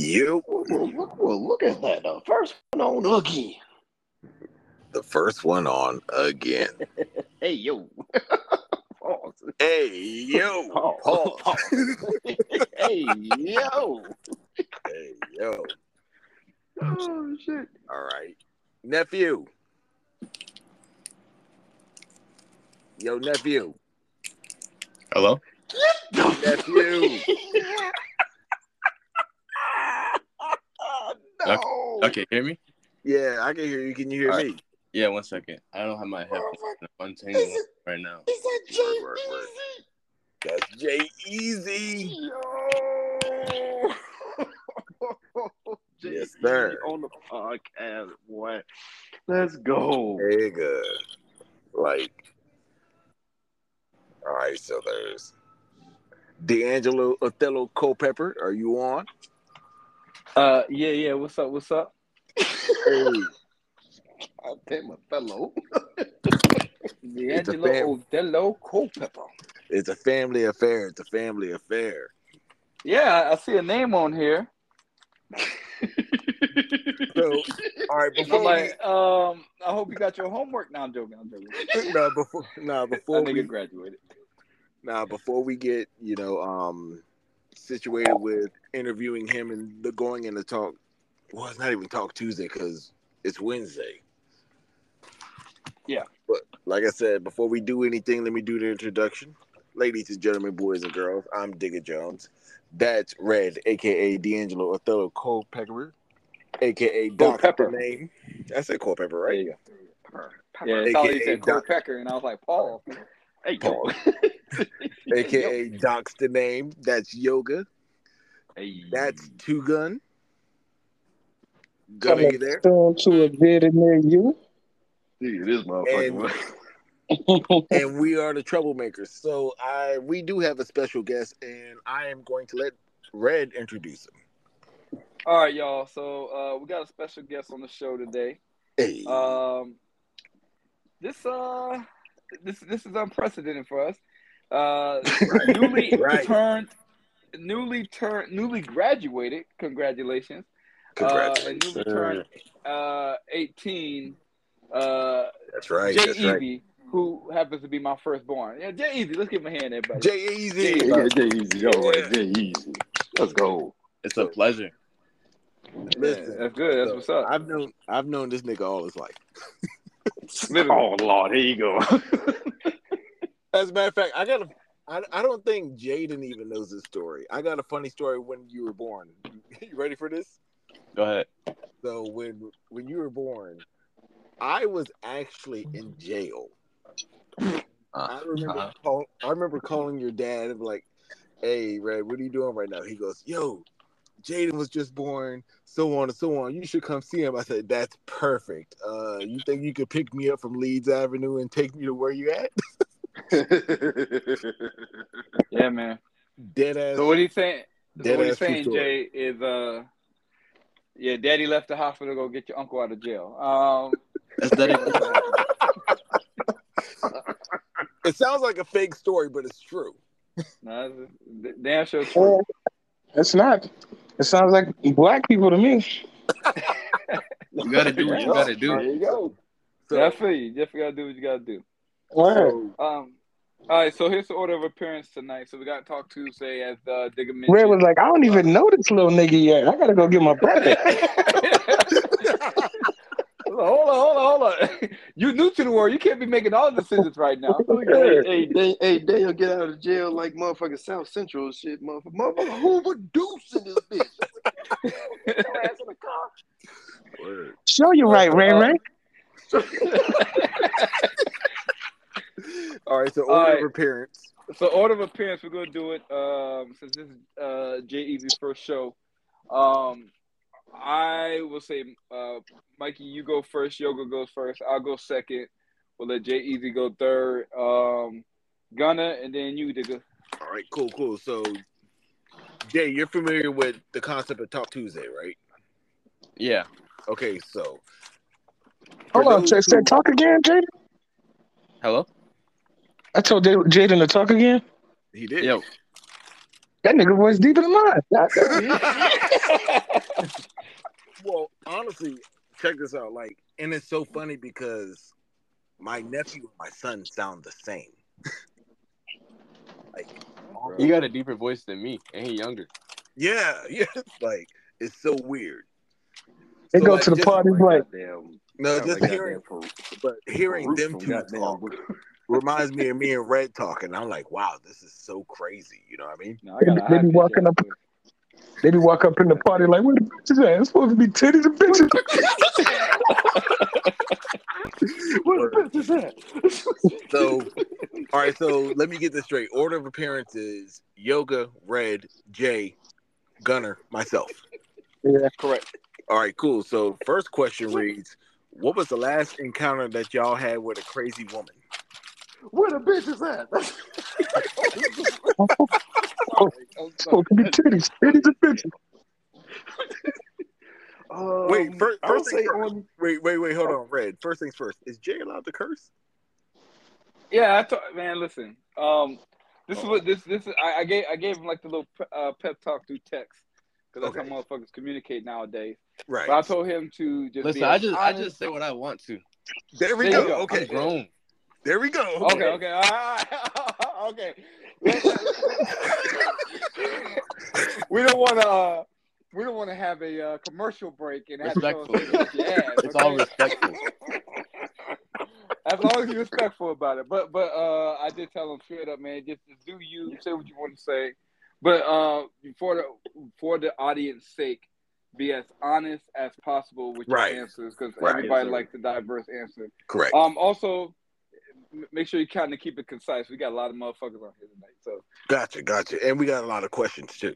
You, Well, well, look, well, look at that. The first one on again. the first one on again. Hey, yo. Pause. Hey, yo. Pause. Pause. Pause. hey, yo. Hey, yo. Oh, shit. All right. Nephew. Yo, nephew. Hello? Nephew. No. Okay, hear me? Yeah, I can hear you. Can you hear All me? Yeah, one second. I don't have my headphones. Oh, I'm untangling them right now. Is that Jay word. That's Jay Easy. Yes, sir. On the podcast, boy. Let's go. Good. Like, all right, so there's D'Angelo Othello Culpepper. Are you on? Uh, yeah, yeah. What's up? What's up? Hey, I pay my fellow. D'Angelo fam- Odello Culpepper. it's a family affair. It's a family affair. Yeah, I see a name on here. So, all right, before we, um, I hope you got your homework. Now I'm joking. I'm joking. no, before, no, before we, graduated. now before we get, you know, um, situated with interviewing him and the going in the talk. Well, it's not even Talk Tuesday because it's Wednesday. Yeah. But like I said, before we do anything, let me do the introduction. Ladies and gentlemen, boys and girls, I'm Digga Jones. That's Red, aka D'Angelo Othello Culpepper, aka Doc Culpepper. the name. I said Culpepper, There right? you go. Yeah, it's all he AKA said Doc- Culpecker, and I was like, Paul. Hey. Paul. aka Doc's the name. That's Yoga. Hey. That's Two Gun. Gun, are you there? Stone to a bit near you. Dude, this motherfucker. And- and we are the troublemakers. So I we do have a special guest, and I am going to let Red introduce him. All right, y'all. So uh, we got a special guest on the show today. Hey, Um, this uh, this this is unprecedented for us. Uh, newly Right. turned, newly turned, newly graduated. Congratulations. Uh, and congratulations. newly turned uh, 18. Uh, that's right. Jay That's right. Easy, who happens to be my firstborn. Yeah, Jay Easy. Let's give him a hand, everybody. Jay Easy. Yeah, Jay Easy. All right, Yeah. Jay Easy. Let's go. It's a pleasure. Listen, That's good. That's so what's up. I've known I've known this nigga all his life. Oh, Lord. Here you go. As a matter of fact, I got a. I, I don't think Jaden even knows this story. I got a funny story when you were born. You ready for this? Go ahead. So when when you were born, I was actually in jail. I remember Uh-huh. call, I remember calling your dad and like, "Hey, Red, what are you doing right now?" He goes, "Yo, Jaden was just born, so on and so on. You should come see him." I said, "That's perfect. Uh, you think you could pick me up from Leeds Avenue and take me to where you at?" Yeah, man. Dead ass. So what he's saying? So what he's ass saying, story. Jay, is uh, yeah, Daddy left the hospital to go get your uncle out of jail. Um, That's that. It sounds like a fake story, but it's true. no, that's damn sure true. Well, it's not. It sounds like black people to me. You gotta do what you gotta do. There you go. So, Yeah, I feel you. Definitely gotta do what you gotta do. Word. so Um, all right. So here's the order of appearance tonight. So we got Talk Tuesday as uh, Digga mentioned. Red was like, I don't even know this little nigga yet. I gotta go get my brother. hold on, hold on, hold on. You new to the world. You can't be making all the decisions right now. hey, hey, they, hey, Dale get out of jail like motherfucking South Central shit, motherfucker. Motherfucker Hoover Deuce in this bitch. Your ass in the car. Word. Show you right, Ray Ray. All right. So order right. of appearance. So order of appearance, we're gonna do it. Um, since this is uh Jay Easy's first show. Um, I will say, uh, Mikey, you go first. Yoga goes first. I'll go second. We'll let Jay Easy go third. Um, Gunna, and then you, Digga. All right. Cool. Cool. So, Jay, you're familiar with the concept of Talk Tuesday, right? Yeah. Okay. So. Hold on, those say, say who- talk again, Jay. Hello. I told Jay- Jaden to talk again. He did. Yo. That nigga voice deeper than mine. Well, honestly, check this out. Like, and it's so funny because my nephew and my son sound the same. like, He got a deeper voice than me, and he younger. yeah, yeah. Like, it's so weird. They So, go like, to the just- party like, Goddamn. No, just like hearing, goddamn but hearing Farouk them from two talk reminds me of me and Red talking. I'm like, wow, this is so crazy. You know what I mean? No, I gotta They be hide this walking shit. up- they be walk up in the party like, where the bitches at? It's supposed to be titties and bitches. Where the bitch is at? So, all right. So let me get this straight. Order of appearances: Yoga, Red, Jay, Gunner, myself. Yeah. Correct. All right, cool. So first question reads: What was the last encounter that y'all had with a crazy woman? Where the bitch is at? It's supposed to be titties, titties and bitches. Um, Wait, first- first thing first. on Wait, wait, wait. Hold on, Red. First things first. Is Jay allowed to curse? Yeah, I thought, man. Listen, um, this is what this this is. I, I gave I gave him like the little pe- uh, pep talk through text because that's Okay. how motherfuckers communicate nowadays. Right. But I told him to just Listen, be I as just I just say what I want to. there we There go. go. Okay. I'm grown. There we go. Okay, okay, all right, okay. we don't want to. Uh, we don't want to have a uh, commercial break and have to go Respectful. with ass. It's all okay? respectful. As long as you're respectful about it. But but uh, I did tell him straight up, man. Just, just do you say what you want to say, but uh, for the for the audience sake, be as honest as possible with your Right. answers because Right. everybody Yes, sir. likes a diverse answer. Correct. Um, also, m- make sure you kind of keep it concise. We got a lot of motherfuckers on here tonight, so Gotcha, gotcha. And we got a lot of questions too.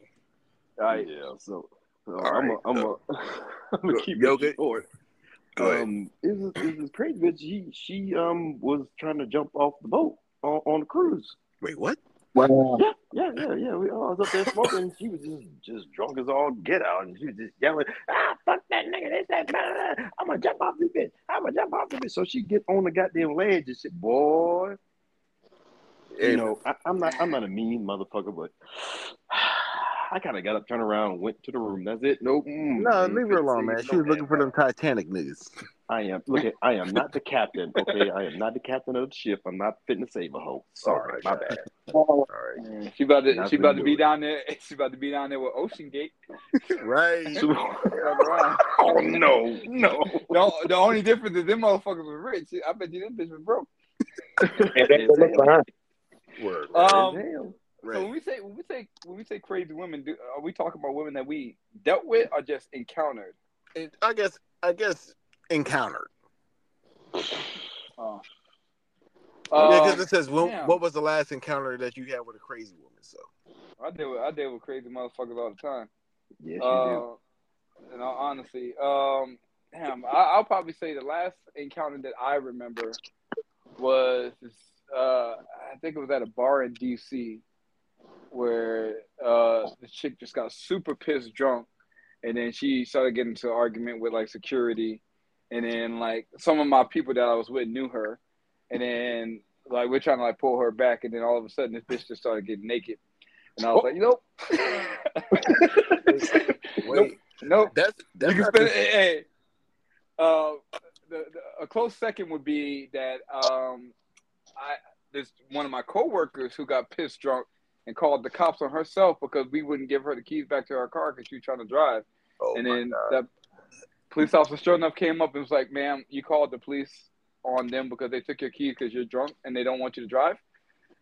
yeah, so, so All I'm right, a, I'm a, I'm gonna keep Yoga, it short. Go ahead. Um, it was, it was crazy bitch. She she um was trying to jump off the boat on, on the cruise. Wait, what? Wow. Yeah, yeah, yeah, yeah. We, I was up there smoking. She was just just drunk as all get out, and she was just yelling, "Ah, fuck that nigga! This that, blah, blah, blah. I'm gonna jump off this bitch. I'm gonna jump off this bitch." So she get on the goddamn ledge and shit, boy. You Hey, know, I, I'm not I'm not a mean motherfucker, but I kind of got up, turned around, went to the room. That's it. Nope. mm, No, leave her alone, man. She was looking for them Titanic niggas. I am look at I am not the captain, okay? I am not the captain of the ship. I'm not fitting to save a hoe. Sorry, Oh, my my bad. All right. she about to Not she about to gonna be it. down there. She about to be down there with OceanGate. Right. oh no, no. The, the only difference is them motherfuckers were rich. I bet you them bitches was broke. And they look behind. Word. Um, Damn. So when we say when we say when we say crazy women, do, are we talking about women that we dealt with or just encountered? And I guess I guess encountered. Uh, yeah, because um, it says when, what was the last encounter that you had with a crazy woman? So I deal with I deal with crazy motherfuckers all the time. Yes, you Uh, in all honesty, um, damn, I, I'll probably say the last encounter that I remember was uh, I think it was at a bar in DC where uh, the chick just got super pissed drunk, and then she started getting into an argument with like security, and then like some of my people that I was with knew her, and then like we're trying to like pull her back, and then all of a sudden this bitch just started getting naked, and I was like, nope. wait, Nope. nope. that's that's you can spend hey, hey. Uh, the, the, a close second would be that um, I there's one of my coworkers who got pissed drunk and called the cops on herself because we wouldn't give her the keys back to our car because she was trying to drive. Oh and then God. the police officer, sure enough, came up and was like, "Ma'am, you called the police on them because they took your keys because you're drunk and they don't want you to drive.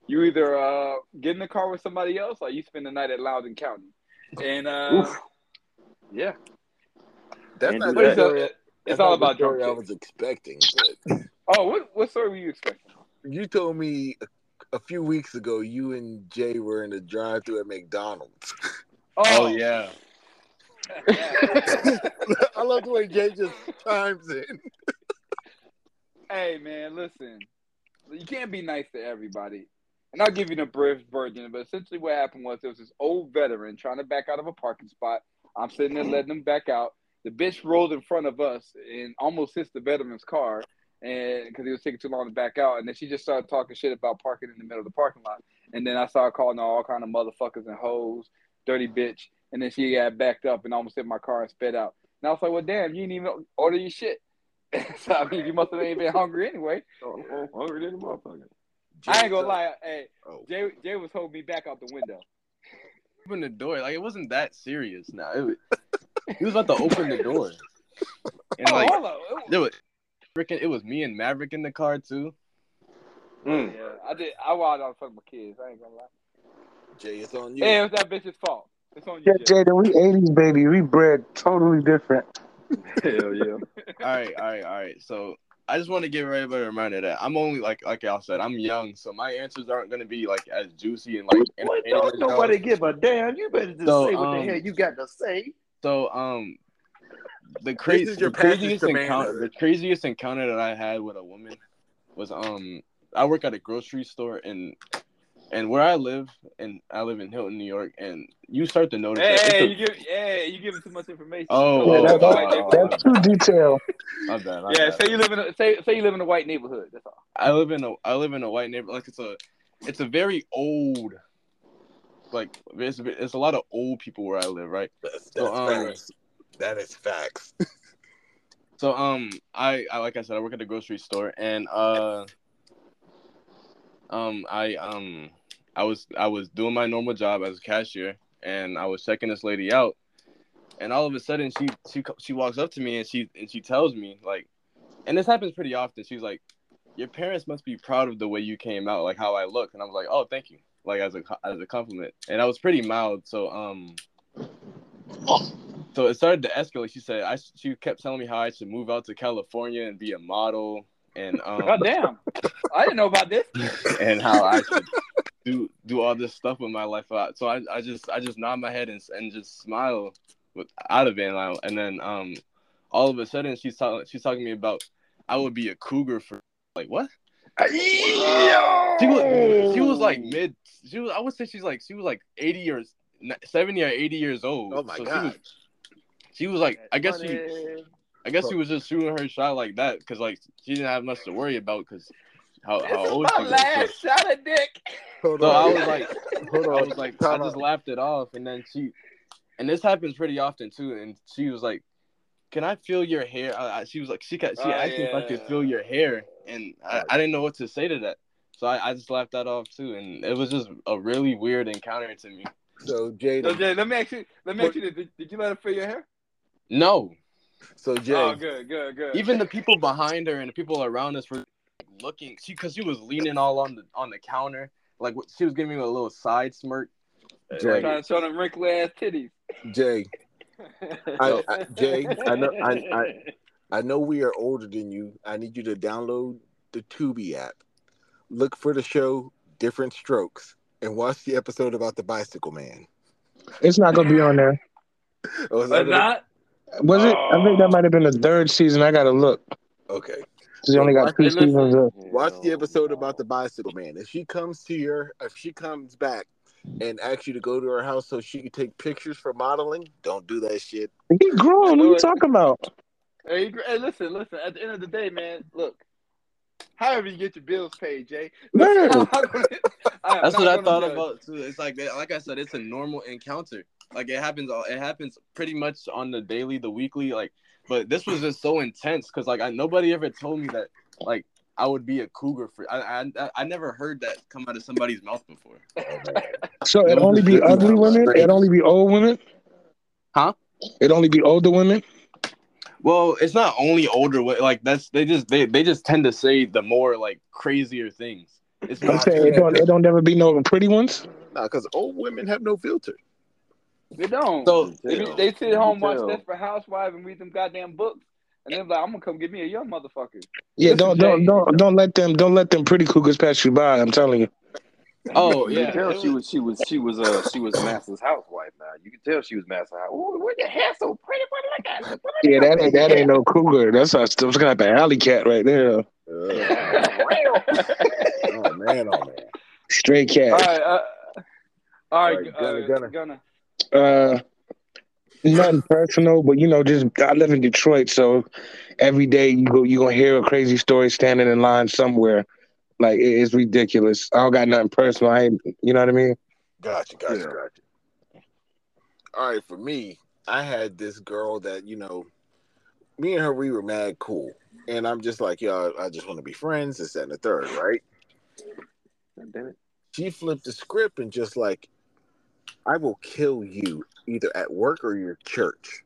You either uh, get in the car with somebody else or you spend the night at Loudoun County." And uh, yeah, that's And not do it's, that. a, it's not all about drunk I was expecting. But Oh, what what story were you expecting? you told me a, a few weeks ago you and Jay were in the drive-through at McDonald's. Oh yeah. I love the way Jay just chimes in. hey man, listen, you can't be nice to everybody. And I'll give you the brief version, but essentially what happened was there was this old veteran trying to back out of a parking spot. I'm sitting there letting him back out. The bitch rolled in front of us and almost hits the veteran's car. and because it was taking too long to back out, and then she just started talking shit about parking in the middle of the parking lot, and then I started calling her all kind of motherfuckers and hoes, dirty bitch, and then she got backed up and almost hit my car and sped out. And I was like, well, damn, you didn't even order your shit. so I mean, you must have ain't been hungry anyway. Oh, oh, hungry than a motherfucker. I ain't gonna lie, hey, Oh. Jay, Jay was holding me back out the window. Open the door. Like it wasn't that serious. Now it was, he was about to open the door, and oh, like hold on. there was freaking. It was me and Maverick in the car too. Mm. Yeah, I did. I wild out in front of my kids. I ain't gonna lie. Jay, it's on you. Hey, it was that bitch's fault. It's on Yeah, you, Jay. Jaden, we 80s baby. We bred totally different. Hell yeah. All right, all right, all right. So I just want to give everybody a reminder that I'm only like like y'all said, I'm young, so my answers aren't gonna be like as juicy and like. What? entertaining Don't as nobody y'all. give a damn. You better just So, say what the um, hell you got to say. So um, the This is your the craziest encounter, the craziest encounter that I had with a woman was um, I work at a grocery store and and where I live, and I live in Hilton, New York, and you start to notice that. Hey, it's you give, hey, you giving too much information. Oh, Yeah, that, that- that's too detailed. My bad, my yeah, bad. say you live in a say say you live in a white neighborhood. That's all. I live in a I live in a white neighborhood. Like it's a it's a very old like it's it's a lot of old people where I live, right? That's, that's So, um, facts. That is facts. So um I, I like I said I work at the grocery store and uh um I um I was I was doing my normal job as a cashier and I was checking this lady out and all of a sudden she she she walks up to me and she and she tells me like and this happens pretty often she's like your parents must be proud of the way you came out like how I look and I was like oh thank you like as a as a compliment and I was pretty mild so um so it started to escalate. She said I she kept telling me how I should move out to California and be a model and um God damn, I didn't know about this. and how I should do do all this stuff with my life. Uh, So I, I just I just nod my head and and just smile with, out of it and, and then um all of a sudden she's talking she's talking to me about I would be a cougar for like what? She was she was like mid she was I would say she's like she was like 80 years 70 or 80 years old. Oh my So she god. was, she was like I guess she I guess she was just shooting her shot like that because like she didn't have much to worry about because how, This how is old my she was. last shot of dick. So, Hold so I on. was like, Hold I was like, I just out. laughed it off, and then she, and this happens pretty often too. And she was like, "Can I feel your hair?" I, I, she was like, she got, she Oh, asked me if I could feel your hair, and I, I didn't know what to say to that. So I, I just laughed that off too, and it was just a really weird encounter to me. So So Jay, let me ask you. Let me ask you. Did, did you let her feel your hair? No, So Jay. Oh, good, good, good. even the people behind her and the people around us were like, looking. She because she was leaning all on the on the counter, like she was giving me a little side smirk. Jay. trying to show them wrinkly ass titties. Jay. I, I, Jay. I know. I, I I know we are older than you. I need you to download the Tubi app. Look for the show Diff'rent Strokes and watch the episode about the bicycle man. It's not gonna be on there. Oh, is that not. Was it? I think that oh. might have been the third season. I gotta look. okay? She only got two Hey, listen. seasons up. Watch the episode about the bicycle man. If she comes to your, if she comes back and asks you to go to her house so she can take pictures for modeling, don't do that shit. He grown. What are you talking about? Hey, hey, listen, listen. At the end of the day, man, look. However you get your bills paid, Jay. Word. I'm gonna- I That's what I thought judge. about too. It's like like I said, it's a normal encounter. Like it happens. all It happens pretty much on the daily, the weekly. Like, but this was just so intense because like I nobody ever told me that like I would be a cougar for. I I I never heard that come out of somebody's mouth before. So it only be ugly women. It only be old women. Huh? It only be older women. Well, it's not only older. wa- Like that's they just they they just tend to say the more like crazier things. It's I'm not. saying it don't. It don't ever be no pretty ones. Nah, because old women have no filter. They don't. So they, Tell. they sit home, watch tell. Desperate Housewives, and read them goddamn books, and they're like, "I'm gonna come get me a young motherfucker." Yeah, Listen, don't don't don't don't let them don't let them pretty cougars pass you by. I'm telling you. oh You yeah. can tell it she was- was she was she was uh she was Master's housewife now. You can tell she was Master's house. Ooh, where your hair so pretty? What look at? Yeah, that ain't that ain't no cougar. That's a some kind of alley cat right there. Ugh. oh man, oh man. Straight All cat. right, uh, all right, All right, Gunna, uh, Gunna. Gunna. Uh, Nothing personal, but you know, just I live in Detroit, so every day you go, you gonna hear a crazy story standing in line somewhere. Like it- it's ridiculous. I don't got nothing personal. I ain't, you know what I mean? Gotcha, gotcha, Yeah. gotcha. All right, for me, I had this girl that you know, me and her we were mad cool, and I'm just like, yo, I just want to be friends. This that, and the third, right? God damn it. She flipped the script and just like, I will kill you either at work or your church.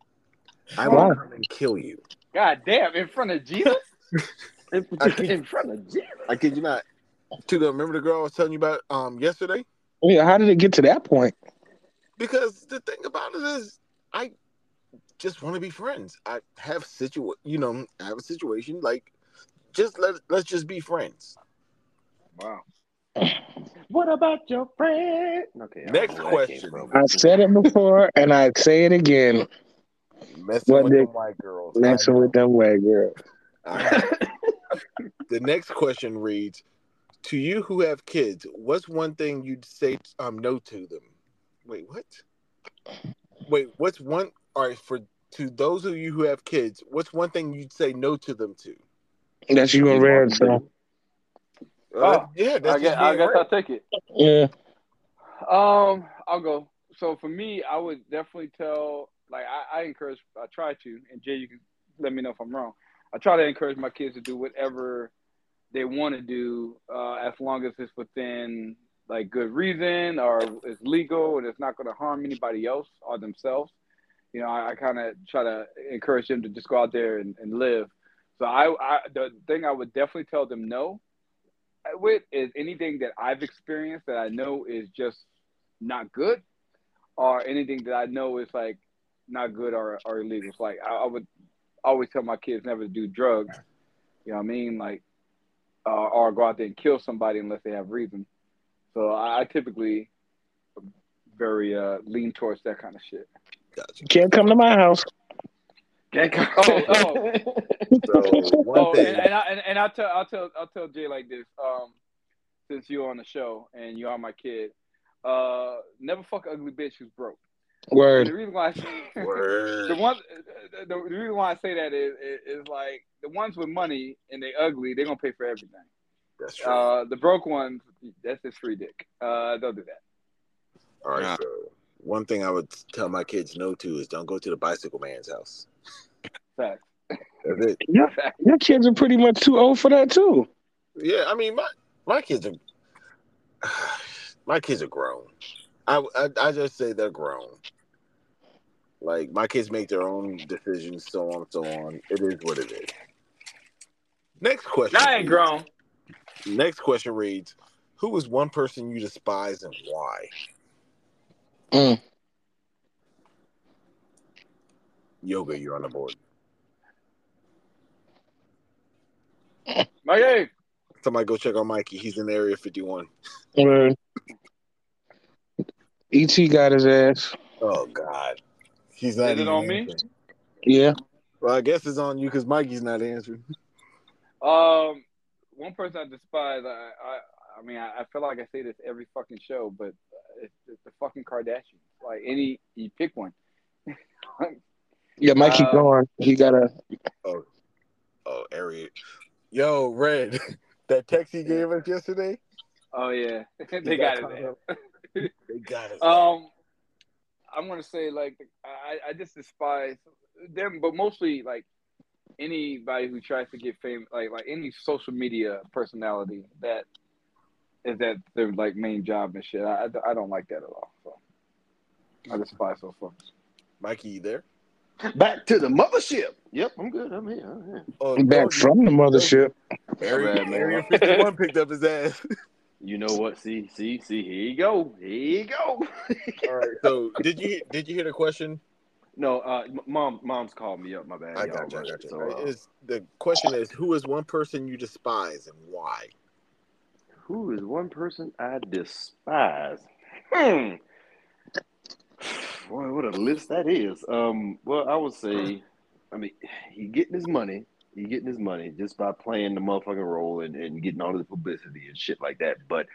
I will Wow. come and kill you. God damn, in front of Jesus? In, I keep- in front of Jesus. I kid you not. To the remember the girl I was telling you about um yesterday? Yeah, how did it get to that point? Because the thing about it is, I just want to be friends. I have situ, you know, I have a situation like, just let let's just be friends. Wow. What about your friend? Okay. Next know where that came question. I said it before, and I say it again. Messing What with they- them white girls. Messing with them white girls. All right. the next question reads: To you who have kids, what's one thing you'd say um no to them? Wait, what? Wait, what's one? All right, for to those of you who have kids, what's one thing you'd say no to them to? That's you and Red, so Uh, yeah, I guess, I guess I'll take it. yeah. Um, I'll go. So for me, I would definitely tell. Like I, I encourage. I try to, and Jay, you can let me know if I'm wrong. I try to encourage my kids to do whatever they want to do, uh, as long as it's within like good reason or it's legal and it's not going to harm anybody else or themselves. You know, I, I kind of try to encourage them to just go out there and, and live. So I, I, the thing I would definitely tell them no with is anything that I've experienced that I know is just not good, or anything that I know is like not good or, or illegal. It's like I, I would always tell my kids never to do drugs. You know what I mean? Like, uh, or go out there and kill somebody unless they have reason. So I, I typically very uh, lean towards that kind of shit. Gotcha. Can't come to my house. Can't. Oh, oh. So one Oh, thing, and, and, I, and, and I'll tell I'll tell I'll tell Jay like this. Um, since you're on the show and you are my kid, uh, never fuck an ugly bitch who's broke. Word. the reason why I say, Word. the one the, the reason why I say that is, is is like the ones with money and they ugly, they're gonna pay for everything. that's true. Uh, the broke ones, that's just free dick. Uh, don't do that. All right, Yeah. so one thing I would tell my kids no to is don't go to the bicycle man's house. Facts. That's it. Your, your kids are pretty much too old for that too. Yeah, I mean my my kids are my kids are grown. I, I I just say they're grown. Like my kids make their own decisions, so on and so on. It is what it is. Next question. I ain't grown. Next question reads: Who is one person you despise and why? Mm. Yoga, you're on the board. My hey, Somebody go check on Mikey. He's in Area 51. Word. E.T. got his ass. Oh God, he's not Is it even on me? Yeah. Well, I guess it's on you because Mikey's not answering. Um, one person I despise. I, I, I mean, I, I feel like I say this every fucking show, but it's, it's the fucking Kardashians. Like any, you pick one. Yeah, Mike keep Uh, going. He got a. Oh, oh, Area. Yo, Red, that text he gave us yesterday. oh yeah, they got caught it. They got it. Um, I'm gonna say like I, I just despise them, but mostly like anybody who tries to get fame, like like any social media personality that is that their like main job and shit. I, I don't like that at all. So I despise those folks. Mikey, you there? Back to the mothership. Yep, I'm good. I'm here. I'm here. Oh, back no, from the mothership. Area, Bad, man. Area 51 picked up his ass. You know what? See, see, see. Here you go. Here you go. All right. So, did you did you hear the question? no, uh, mom, mom's called me up. My bad. I y'all, got you. I but- got you. So, uh, is the question is who is one person you despise and why? who is one person I despise? Hmm. Boy, what a list that is. Um, well, I would say, I mean, he getting his money. He getting his money just by playing the motherfucking role and, and getting all the publicity and shit like that. But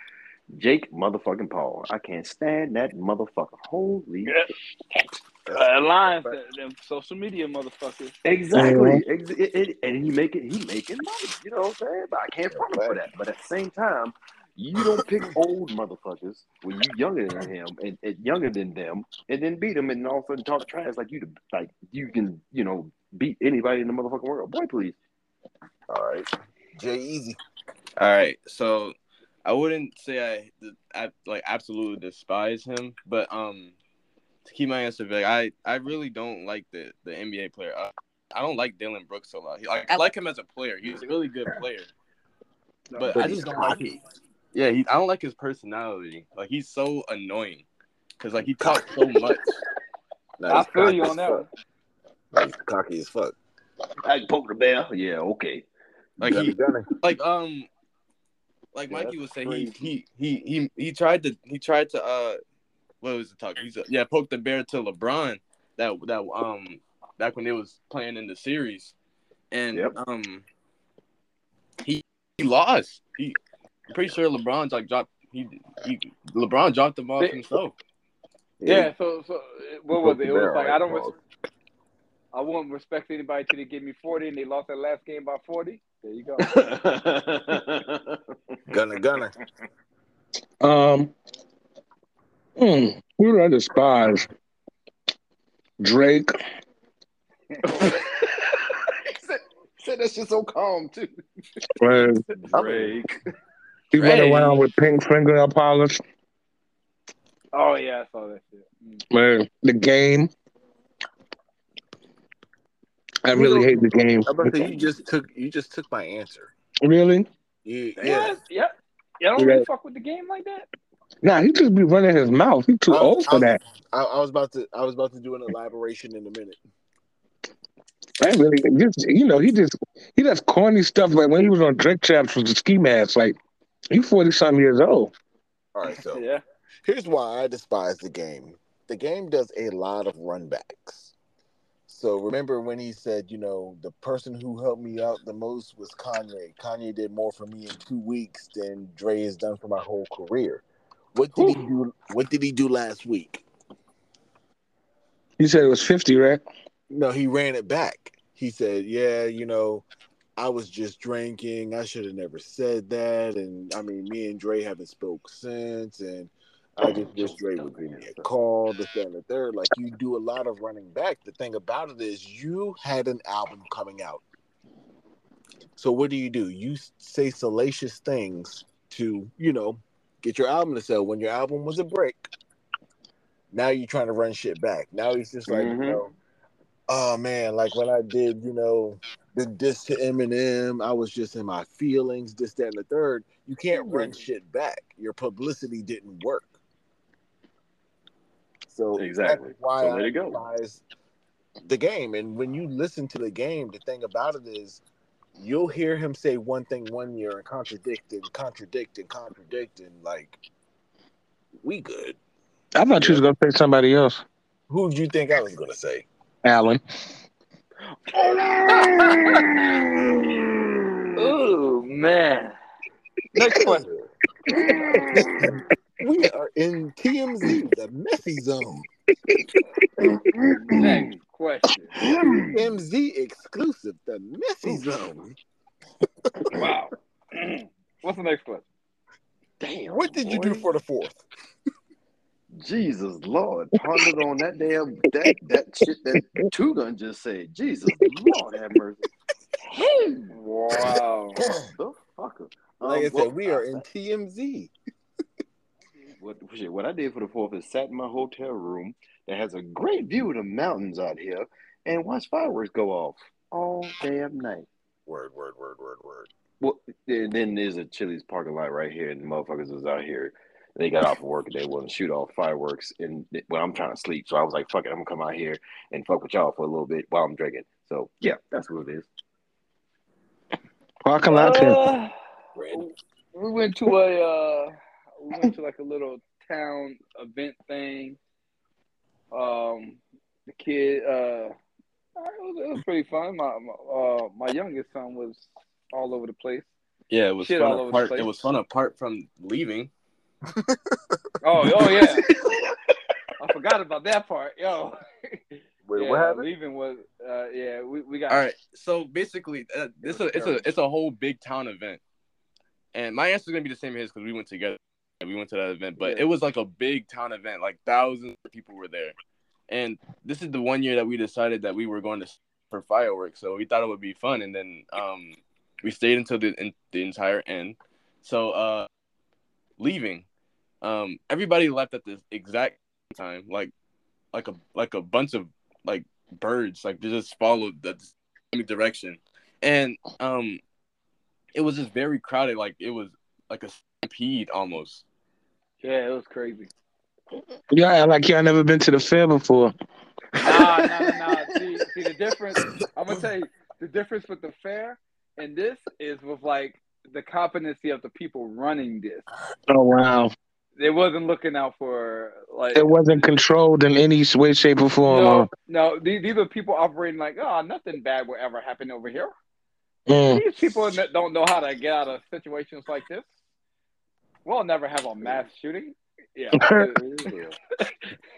Jake motherfucking Paul, I can't stand that motherfucker. Holy shit. Uh, Alliance, them, them social media motherfuckers. Exactly. Ex- it- it- and he making he making money. You know what I'm saying? But I can't front him for that. But at the same time, you don't pick old motherfuckers when you're younger than him and, and younger than them, and then beat them, and all of a sudden talk trash like you to- like you can you know beat anybody in the motherfucking world. Boy, please. All right, Jay Easy. All right, so I wouldn't say I, I like absolutely despise him, but um, to keep my answer vague, I I really don't like the the NBA player. Uh, I don't like Dillon Brooks a lot. He, like, I like him as a player. He's a really good player, but, I just don't like cocky. His, Yeah, he, I don't like his personality. Like he's so annoying because like he talks so much. Nah, I feel you on that fuck. one. He's cocky as fuck. I can poke the bear. Yeah, okay. Like he like um like Yeah, Mikey was saying he, crazy. he he he he tried to he tried to uh what was the talk? He's a, yeah, poke the bear to LeBron that that um back when they was playing in the series. And Yep. um he he lost. He I'm pretty sure LeBron like dropped he, he LeBron dropped the ball They- himself. Yeah, so so what was it? It was like I don't. Res- I won't respect anybody till they give me forty, and they lost their last game by forty. There you go. Gunner, gunner. Um, hmm, who do I despise? Drake. he said, said that shit so calm too. Drake. He run Drake. around with pink fingernail polish. Oh yeah, I saw that shit. Mm. Man, the game. I You really know- hate the game. I'm about to say, you just took you just took my answer. Really? You, Yeah, yeah. yeah. You don't Yeah. really fuck with the game like that. Nah, he just be running his mouth. He too I- old for I- that. I, I was about to I was about to do an elaboration in a minute. I really just you know he just he does corny stuff like when he was on Drink Champs with the ski mask. Like you forty something years old. All right, so Yeah. here's why I despise the game. The game does a lot of runbacks. So remember when he said, you know, the person who helped me out the most was Kanye. Kanye did more for me in two weeks than Dre has done for my whole career. What did he do? What did he do last week? You said it was fifty, right? No, he ran it back. He said, "Yeah, you know, I was just drinking. I should have never said that. And I mean, me and Dre haven't spoke since, and I just wish Dre would give me a call, this, that, and the third. Like you do a lot of running back. The thing about it is, you had an album coming out. So what do you do? You say salacious things to, you know, get your album to sell. When your album was a break, now you're trying to run shit back. Now he's just like, Mhm. you know, oh man, like when I did, you know, the diss to Eminem, I was just in my feelings, this, that, and the third. You can't run shit back. Your publicity didn't work. So Exactly. why So I let it go. the game. And when you listen to the game, the thing about it is you'll hear him say one thing one year and contradict and contradict and contradict and like we good. I thought you was gonna say somebody else. Who would you think I was gonna say? Allen. Oh man. Next question. we are in TMZ, the messy zone. Next question. TMZ exclusive, the messy zone. Wow. What's the next question? Damn. What did you do for the fourth? Jesus Lord, pondered on that damn that that shit that two gun just said. Jesus Lord, have mercy. Hey, wow. The fucker. Like I Um, well, said, we are in TMZ. What shit? What I did for the fourth is sat in my hotel room that has a great view of the mountains out here and watch fireworks go off all damn night. Word, word, word, word, word. Well, then then there's a Chili's parking lot right here, and the motherfuckers was out here. They got off of work and they want to shoot off fireworks. And well, I'm trying to sleep, so I was like, "Fuck it, I'm gonna come out here and fuck with y'all for a little bit while I'm drinking." So yeah, that's what it is. Parking lot tip. Uh, Red. we went to a uh, we went to like a little town event thing. Um, the kid, uh, it was, it was pretty fun. My my, uh, my youngest son was all over the place. Yeah, it was Shit fun all over the apart. place. It was fun apart from leaving. Oh, oh yeah. I forgot about that part, yo. Wait, yeah, what happened? Leaving was, uh, yeah, we, we got. All right. So basically, uh, this a, it's a it's a whole big town event, and my answer is gonna be the same as his because we went together. We went to that event, but Yeah. it was like a big town event. Like thousands of people were there, and this is the one year that we decided that we were going to for fireworks. So we thought it would be fun, and then um, we stayed until the in, the entire end. So uh, leaving, um, everybody left at the exact time, like like a like a bunch of like birds, like they just followed the same direction, and um, it was just very crowded. Like it was like a stampede almost. Yeah, it was crazy. Yeah, I like y'all never been to the fair before. Nah, nah, nah, nah. See, see the difference. I'm gonna tell you the difference with the fair and this is with like the competency of the people running this. Oh wow. They wasn't looking out for like It wasn't controlled in any way, shape, or form. No, no. These, these are people operating like, oh, nothing bad will ever happen over here. Mm. These people that don't know how to get out of situations like this. We'll never have a mass shooting. Yeah, it,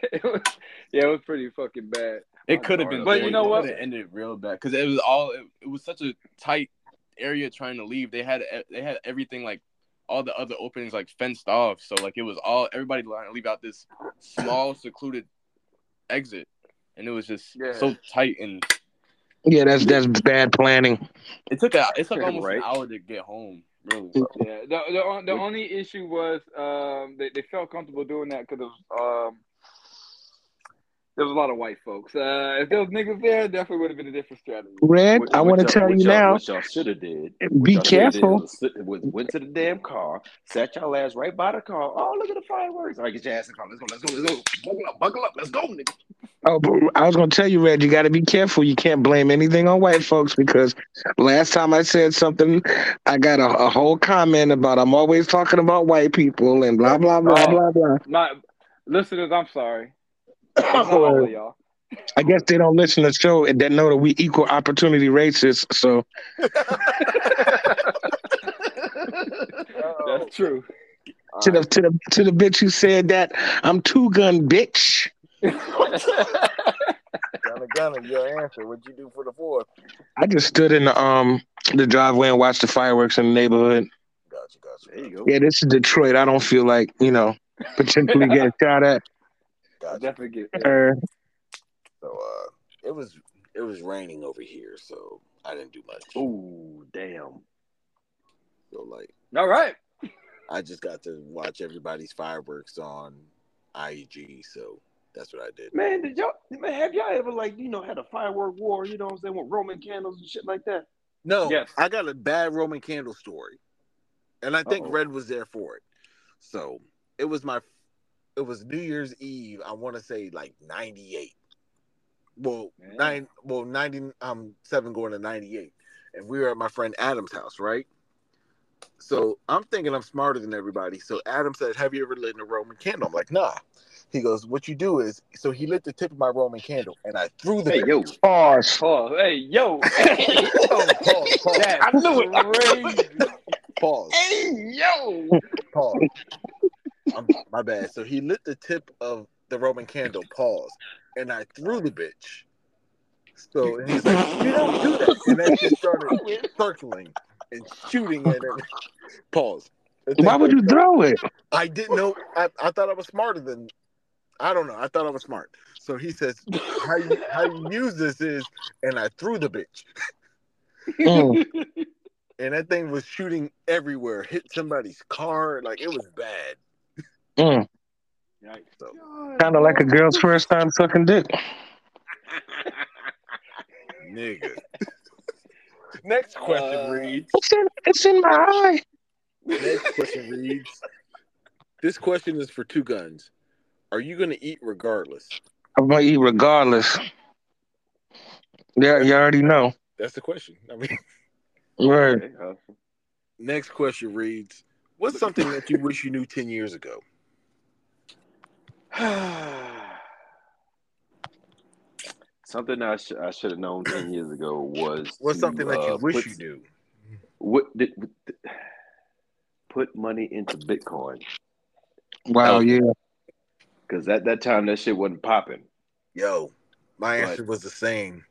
it was, yeah, it was pretty fucking bad. It could have been, But you know what? It ended real bad because it was all. It, it was such a tight area trying to leave. They had they had everything like all the other openings like fenced off. So like it was all everybody trying to leave out this small secluded exit, and it was just Yeah. so tight. And Yeah, that's that's bad planning. it took a it took almost Right. an hour to get home. Really, Yeah, the the, the only issue was um they, they felt comfortable doing that because of um there was a lot of white folks. Uh, if there was niggas there, it definitely would have been a different strategy. Red, What- I want to tell you now. What y'all should have did. Be what y'all shoulda careful. did was went to the damn car, sat y'all ass right by the car. Oh, look at the fireworks! All right, get your ass in the car. Let's go. Let's go. Let's go. Buckle up. Buckle up. Let's go, nigga. Oh, I was gonna tell you, Red, you got to be careful. You can't blame anything on white folks because last time I said something, I got a, a whole comment about I'm always talking about white people and blah blah blah Oh. blah blah. My listeners, I'm sorry. It's not all of y'all. I guess they don't listen to the show and they know that we equal opportunity racists. So That's true. to the to the to the bitch who said that I'm two gun bitch. Gunna, Gunna, your answer. What'd you do for the fourth? I just stood in the um the driveway and watched the fireworks in the neighborhood. Gotcha, gotcha. There you go. Yeah, this is Detroit. I don't feel like you know potentially getting shot at. Gotcha. Definitely get. Uh, So uh, it was it was raining over here, so I didn't do much. Oh, damn. So like All right. I just got to watch everybody's fireworks on IEG, so that's what I did. Man, did y'all man, have y'all ever like you know had a firework war? You know what I'm saying with Roman candles and shit like that. No, Yes. I got a bad Roman candle story, and I think Uh-oh. Red was there for it. So it was my, it was New Year's Eve. I want to say like '98. Well, Yeah. nine, well ninety, um, seven going to '98, and we were at my friend Adam's house, right? So I'm thinking I'm smarter than everybody. So Adam said, "Have you ever lit a Roman candle?" I'm like, "Nah." He goes, "What you do is," so he lit the tip of my Roman candle, and I threw the. Hey yo, pause. Pause. Hey, yo. Pause, pause, pause, That's I knew it. crazy. pause. hey yo. Pause. I'm, my bad. So he lit the tip of the Roman candle. Pause. And I threw the bitch. So and he's like, "You don't do that." And that just started circling and shooting at it. Pause. Why would you throw it? I didn't know. I, I thought I was smarter than. I don't know. I thought I was smart. So he says, "How you how you use this is," and I threw the bitch, Mm. and that thing was shooting everywhere. Hit somebody's car. Like it was bad. Mm. So Kind of like a girl's first time sucking dick. nigga. Next question Uh, reads. It's in, it's in my eye. Next question reads. This question is for two guns. Are you gonna eat regardless? I'm gonna eat regardless. Yeah, you already know. That's the question. I mean, Right. Next question reads. What's something that you wish you knew ten years ago? Something I, sh- I should have known ten years ago was What's to, something that you uh, wish put, you knew? What did, put money into Bitcoin. Wow. Oh. Yeah. Because at that time, that shit wasn't popping. Yo, my Right. answer was the same.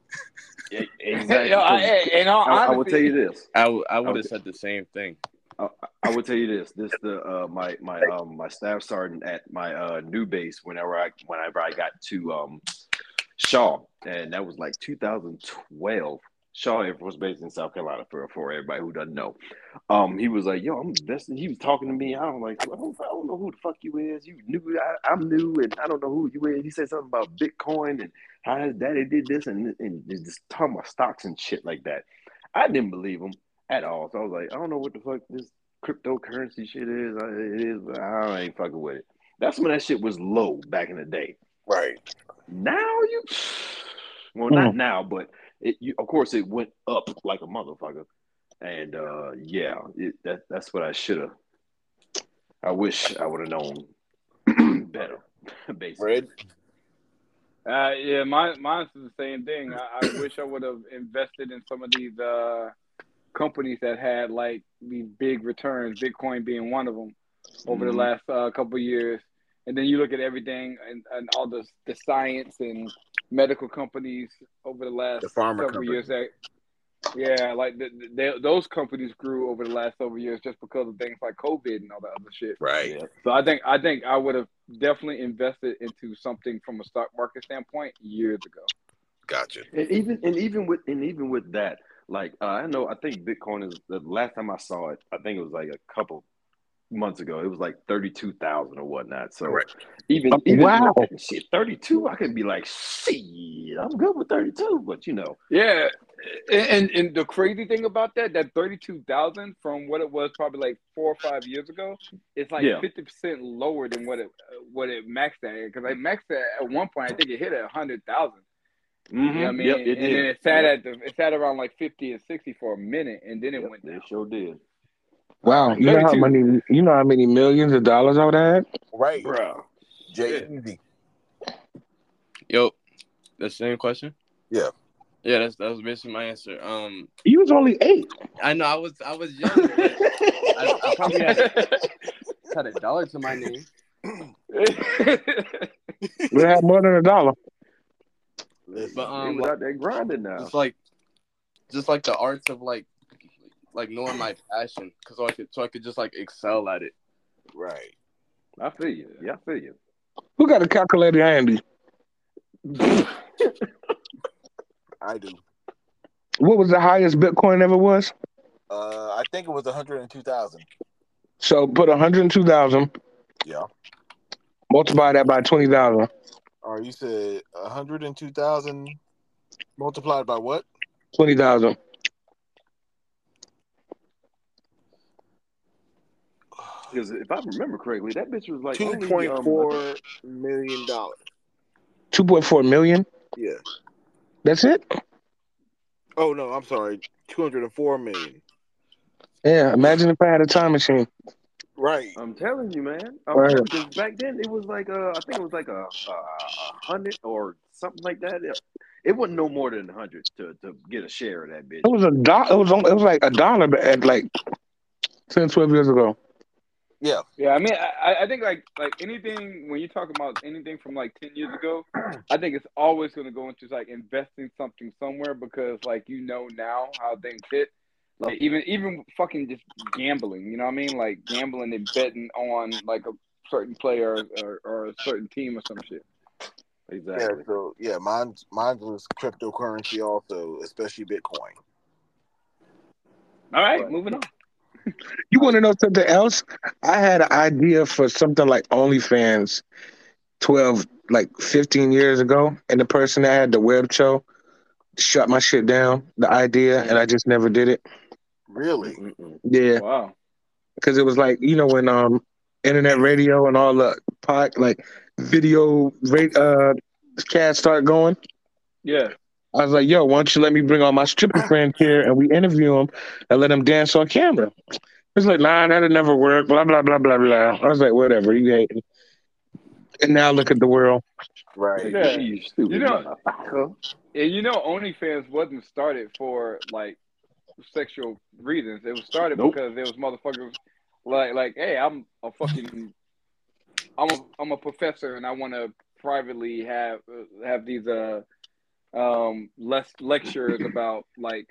Yeah, Exactly. Yo, I, hey, in all I, I will tell you this. I, w- I would have said the same thing. I, I would tell you this. This the uh, my my um my staff sergeant at my uh new base whenever I whenever I got to um Shaw and that was like 2012. Shaw Air Force Base in South Carolina for for everybody who doesn't know. Um, he was like, "Yo, I'm invested." He was talking to me. I was like, "I don't, I don't know who the fuck you is. You new? I, I'm new, and I don't know who you is." He said something about Bitcoin and how his daddy did this and and just talking about stocks and shit like that. I didn't believe him at all. So I was like, I don't know what the fuck this cryptocurrency shit is. I- It is, but I ain't fucking with it. That's when that shit was low back in the day. Right. Now you, well, not now, but it, you, of course it went up like a motherfucker. And uh, yeah, it, that that's what I should have. I wish I would have known better. Basically, Fred. Uh, yeah, mine, mine's the same thing. I, I wish I would have invested in some of these uh, companies that had like these big returns, Bitcoin being one of them, over the Mhm. last uh, couple of years. And then you look at everything and, and all the the science and medical companies over the last The pharma couple of company. years. That, yeah, like the, the, they, those companies grew over the last several years just because of things like COVID and all that other shit. Right. Yeah. So I think I think I would have definitely invested into something from a stock market standpoint years ago. Gotcha. And even and even with and even with that, like uh, I know I think Bitcoin is the last time I saw it, I think it was like a couple months ago. It was like thirty two thousand or whatnot. So Correct. even Oh, even wow. shit, thirty two, I could be like, shit, I'm good with thirty two, but you know, Yeah, and and the crazy thing about that, that thirty two thousand from what it was probably like four or five years ago, it's like Yeah. fifty percent lower than what it what it maxed at. Because I maxed at at one point, I think it hit at hundred thousand. You know what I mean? Yep, it and did. then it sat Yep. at the it sat around like fifty and sixty for a minute, and then it Yep, went they down. sure did, Wow, you know how many you know how many millions of dollars I would have? Right. bro. J-EZ. Yo, the same question. Yeah. Yeah, that's that was basically my answer. Um, You was only eight. I know I was I was young. I, I probably had a, had a dollar to my name. We had more than a dollar. Listen, But, um, they out there grinding now. Just like, just like the arts of like, like knowing my passion, because so I could so I could just like excel at it. Right. I feel you. Yeah, I feel you. Who got a calculator handy? I do. What was the highest Bitcoin ever was? Uh, I think it was 102,000. So put 102,000, Yeah. multiply that by 20,000. Or you said 102,000 multiplied by what? 20,000. Because if I remember correctly, that bitch was like Two point um, four million dollars. 2.4 million. Yeah. That's it? Oh no, I'm sorry. Two hundred and four million. Yeah, imagine if I had a time machine. Right. I'm telling you, man. Um, Right. Because back then it was like uh, I think it was like a, a, a hundred or something like that. It, it wasn't no more than a hundred to, to get a share of that bitch. It was a dollar. It was on- it was like a dollar at like 10, 12 years ago. Yeah. Yeah, I mean, I, I think like like anything when you talk about anything from like ten years ago, I think it's always going to go into like investing something somewhere because like you know now how things hit. Like even even fucking just gambling, you know what I mean? Like gambling and betting on like a certain player or, or a certain team or some shit. Exactly. Yeah. So yeah, mine mine was cryptocurrency also, especially Bitcoin. All right, Right. moving on. You want to know something else? I had an idea for something like OnlyFans 12, like 15 years ago. And the person that had the web show shut my shit down, the idea, and I just never did it. Really? Mm-mm. Yeah. Wow. Because it was like, you know, when um internet radio and all the pod, like video rate, uh, cats start going. Yeah. I was like, yo, why don't you let me bring all my stripper friends here and we interview them and let them dance on camera? It's like, nah, that'll never work, blah, blah, blah, blah, blah. I was like, whatever, you hate. And now look at the world. Right. Yeah. You You know- And you know, OnlyFans wasn't started for like sexual reasons. It was started Nope. because there was motherfuckers like, like, hey, I'm a fucking I'm a I'm a professor and I want to privately have uh, have these uh um less lectures about like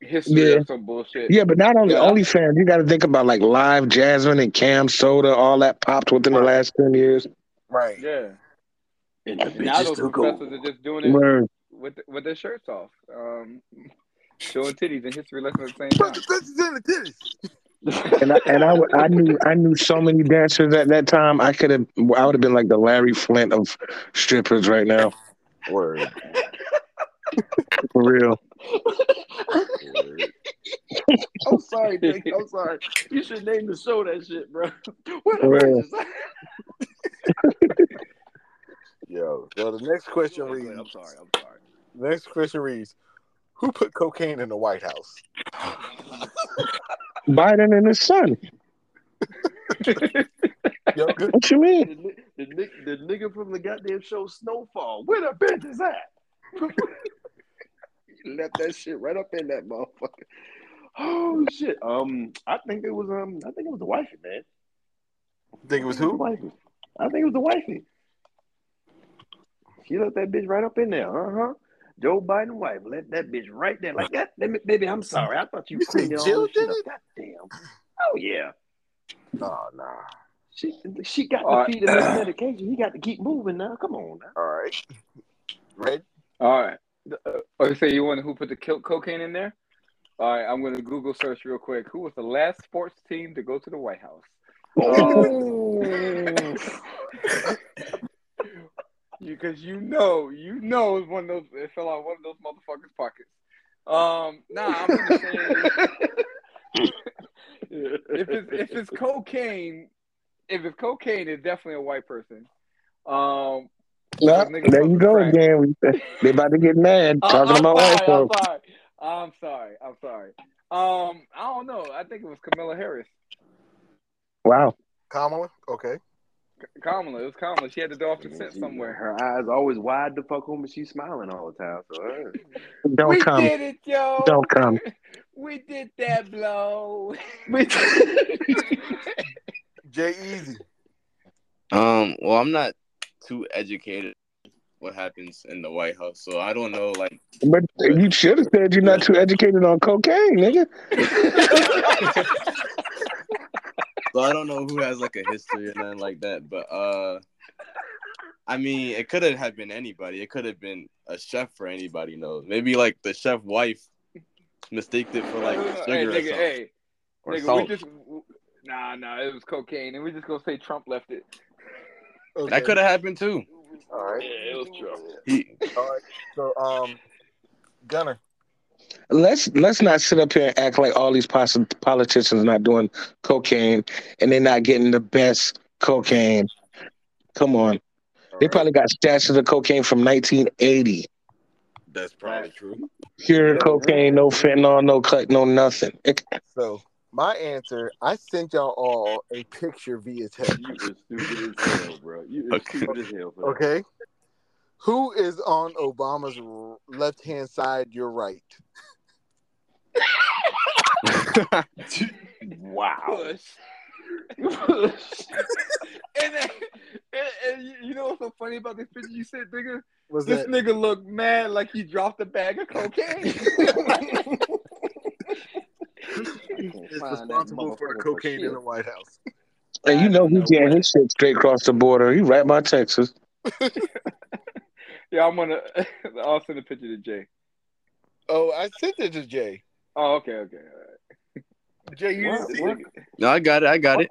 history Yeah. or some bullshit. Yeah, but not only Yeah. OnlyFans, you got to think about like LiveJasmin and CamSoda, all that popped within the last ten years. Right. Yeah. And the And now those professors over. are just doing it Word. with with their shirts off, um, showing titties and history lessons at the same Put time. the in the titties. And I, and I, I knew I knew so many dancers at that time. I could have I would have been like the Larry Flynt of strippers right now. Word. For real. I'm sorry, Nick. I'm sorry. You should name the show that shit, bro. What For real. Yo. So the next question reads. I'm sorry. I'm sorry. Next question reads: Who put cocaine in the White House? Biden and his son. Yo, good. What you mean? ni- the, ni- the nigga from the goddamn show Snowfall. Where the bitch is at? you left that shit right up in that motherfucker. Oh shit. Um, I think it was um, I think it was the wifey, man. Think it was The who? wifey. I think it was the wifey. She left that bitch right up in there. Uh huh. Joe Biden wife left that bitch right there. Like that, let me- baby. I'm sorry. I thought you You cleaned say all Jill did it? God damn. Oh yeah. Oh nah. She she got All right. to feed him his medication. He got to keep moving now. Come on now. All right. Red. All right. Uh, okay, so you want who put the co- cocaine in there? All right, I'm going to Google search real quick. Who was the last sports team to go to the White House? Oh. Because you know, you know, it's one of those. It fell out of one of those motherfuckers' pockets. Um, nah, I'm gonna say if it's if it's cocaine, if it's cocaine, it's definitely a white person. Um, No, niggas there you go crack. again. They about to get mad talking I'm about sorry, white folks. I'm sorry. I'm sorry. I'm sorry. Um, I don't know. I think it was Camilla Harris. Wow. Kamala. Okay. Kamala. It was Kamala. She had to do off the scent somewhere. Her eyes always wide the fuck open, but she's smiling all the time. So uh, Don't we come. did it, yo. Don't come. We did that blow. J-EZ. Um, well, I'm not too educated what happens in the White House, so I don't know. Like, But you should have said you're not too educated on cocaine, nigga. So I don't know who has like a history or nothing like that. But uh, I mean, it could have been anybody. It could have been a chef for anybody knows. Maybe like the chef wife mistaked it for like hey, sugar or, nigga, something, hey, or nigga, salt. we just nah, nah. It was cocaine, and we just gonna say Trump left it. Okay. That could have happened too. All right. Yeah, it was Trump. He, All right. So, um, Gunner. Let's let's not sit up here and act like all these pos- politicians not doing cocaine and they're not getting the best cocaine. Come on, All they right. probably got stashes of cocaine from 1980. That's probably true. Pure Yeah. cocaine, no fentanyl, no cut, no nothing. It- So, my answer, I sent y'all all a picture via text. you is stupid as hell, bro. You is Okay. stupid as hell. For that. Okay. Who is on Obama's left hand side, your right? Wow. Push. and, then, and, and you- you know what's so funny about this picture you said, nigga? Was This that nigga looked mad like he dropped a bag of cocaine. is responsible for the motherfucker cocaine in the White House? and you know No he's getting way. his shit straight across the border. He right by Texas. yeah, I'm gonna. I'll send a picture to Jay. Oh, I sent it to Jay. Oh, okay, okay. All right. Jay, you What- what- no, I got it. I got it.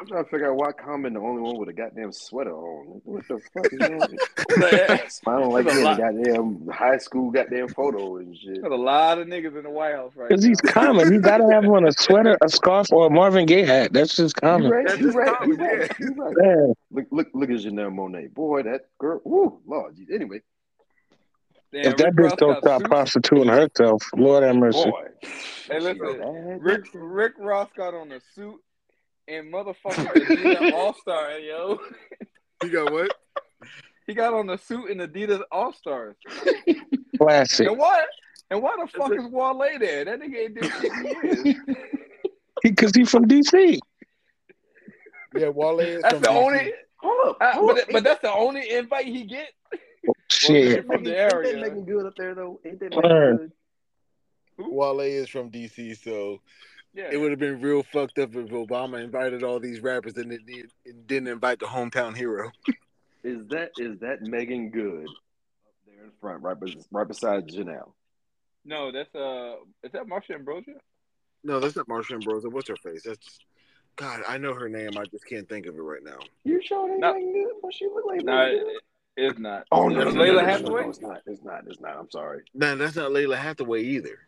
I'm trying to figure out why Common the only one with a goddamn sweater on. What the fuck is on? Smiling like There's a he in a goddamn high school goddamn photo and shit. There's a lot of niggas in the White House right Because he's common. You gotta have on a sweater, a scarf, or a Marvin Gaye hat. That's just You common. right, That's you just right, you common, right, you right. Yeah. Look, look, look at Janelle Monáe. Boy, that girl. Ooh, Lord. geez. Anyway, Damn, If that Rick bitch Ross don't stop prostituting herself, Lord have mercy. boy. Hey, listen, Rick Rick Ross got on a suit and motherfucking Adidas All Star, yo. He got what? He got on a suit and Adidas All Stars. Classic. And what? And why the fuck is Wale there? That nigga ain't did shit in. Because he, from DC. Yeah, Wale is That's from the DC. only. Hold up, Uh, hold but, up. but that's the only invite he get. Shit. from the area. Ain't area. that making good up there though? Ain't that Word. making good? Wale is from DC, so Yeah. it would have been real fucked up if Obama invited all these rappers and, it, and didn't invite the hometown hero. Is that is that Meagan Good up there in front, right, bes- right beside Janelle? No, that's uh, is that Marsha Ambrosius? No, that's not Marsha Ambrosius. What's her face? That's God. I know her name. I just can't think of it right now. You sure ain't No. Meagan Good? What she look like? No, Meagan Good? it, it's not. Oh no, It's no, no, Lalah no, no, Hathaway? No, it's not. It's not. It's not. I'm sorry. No, that's not Lalah Hathaway either.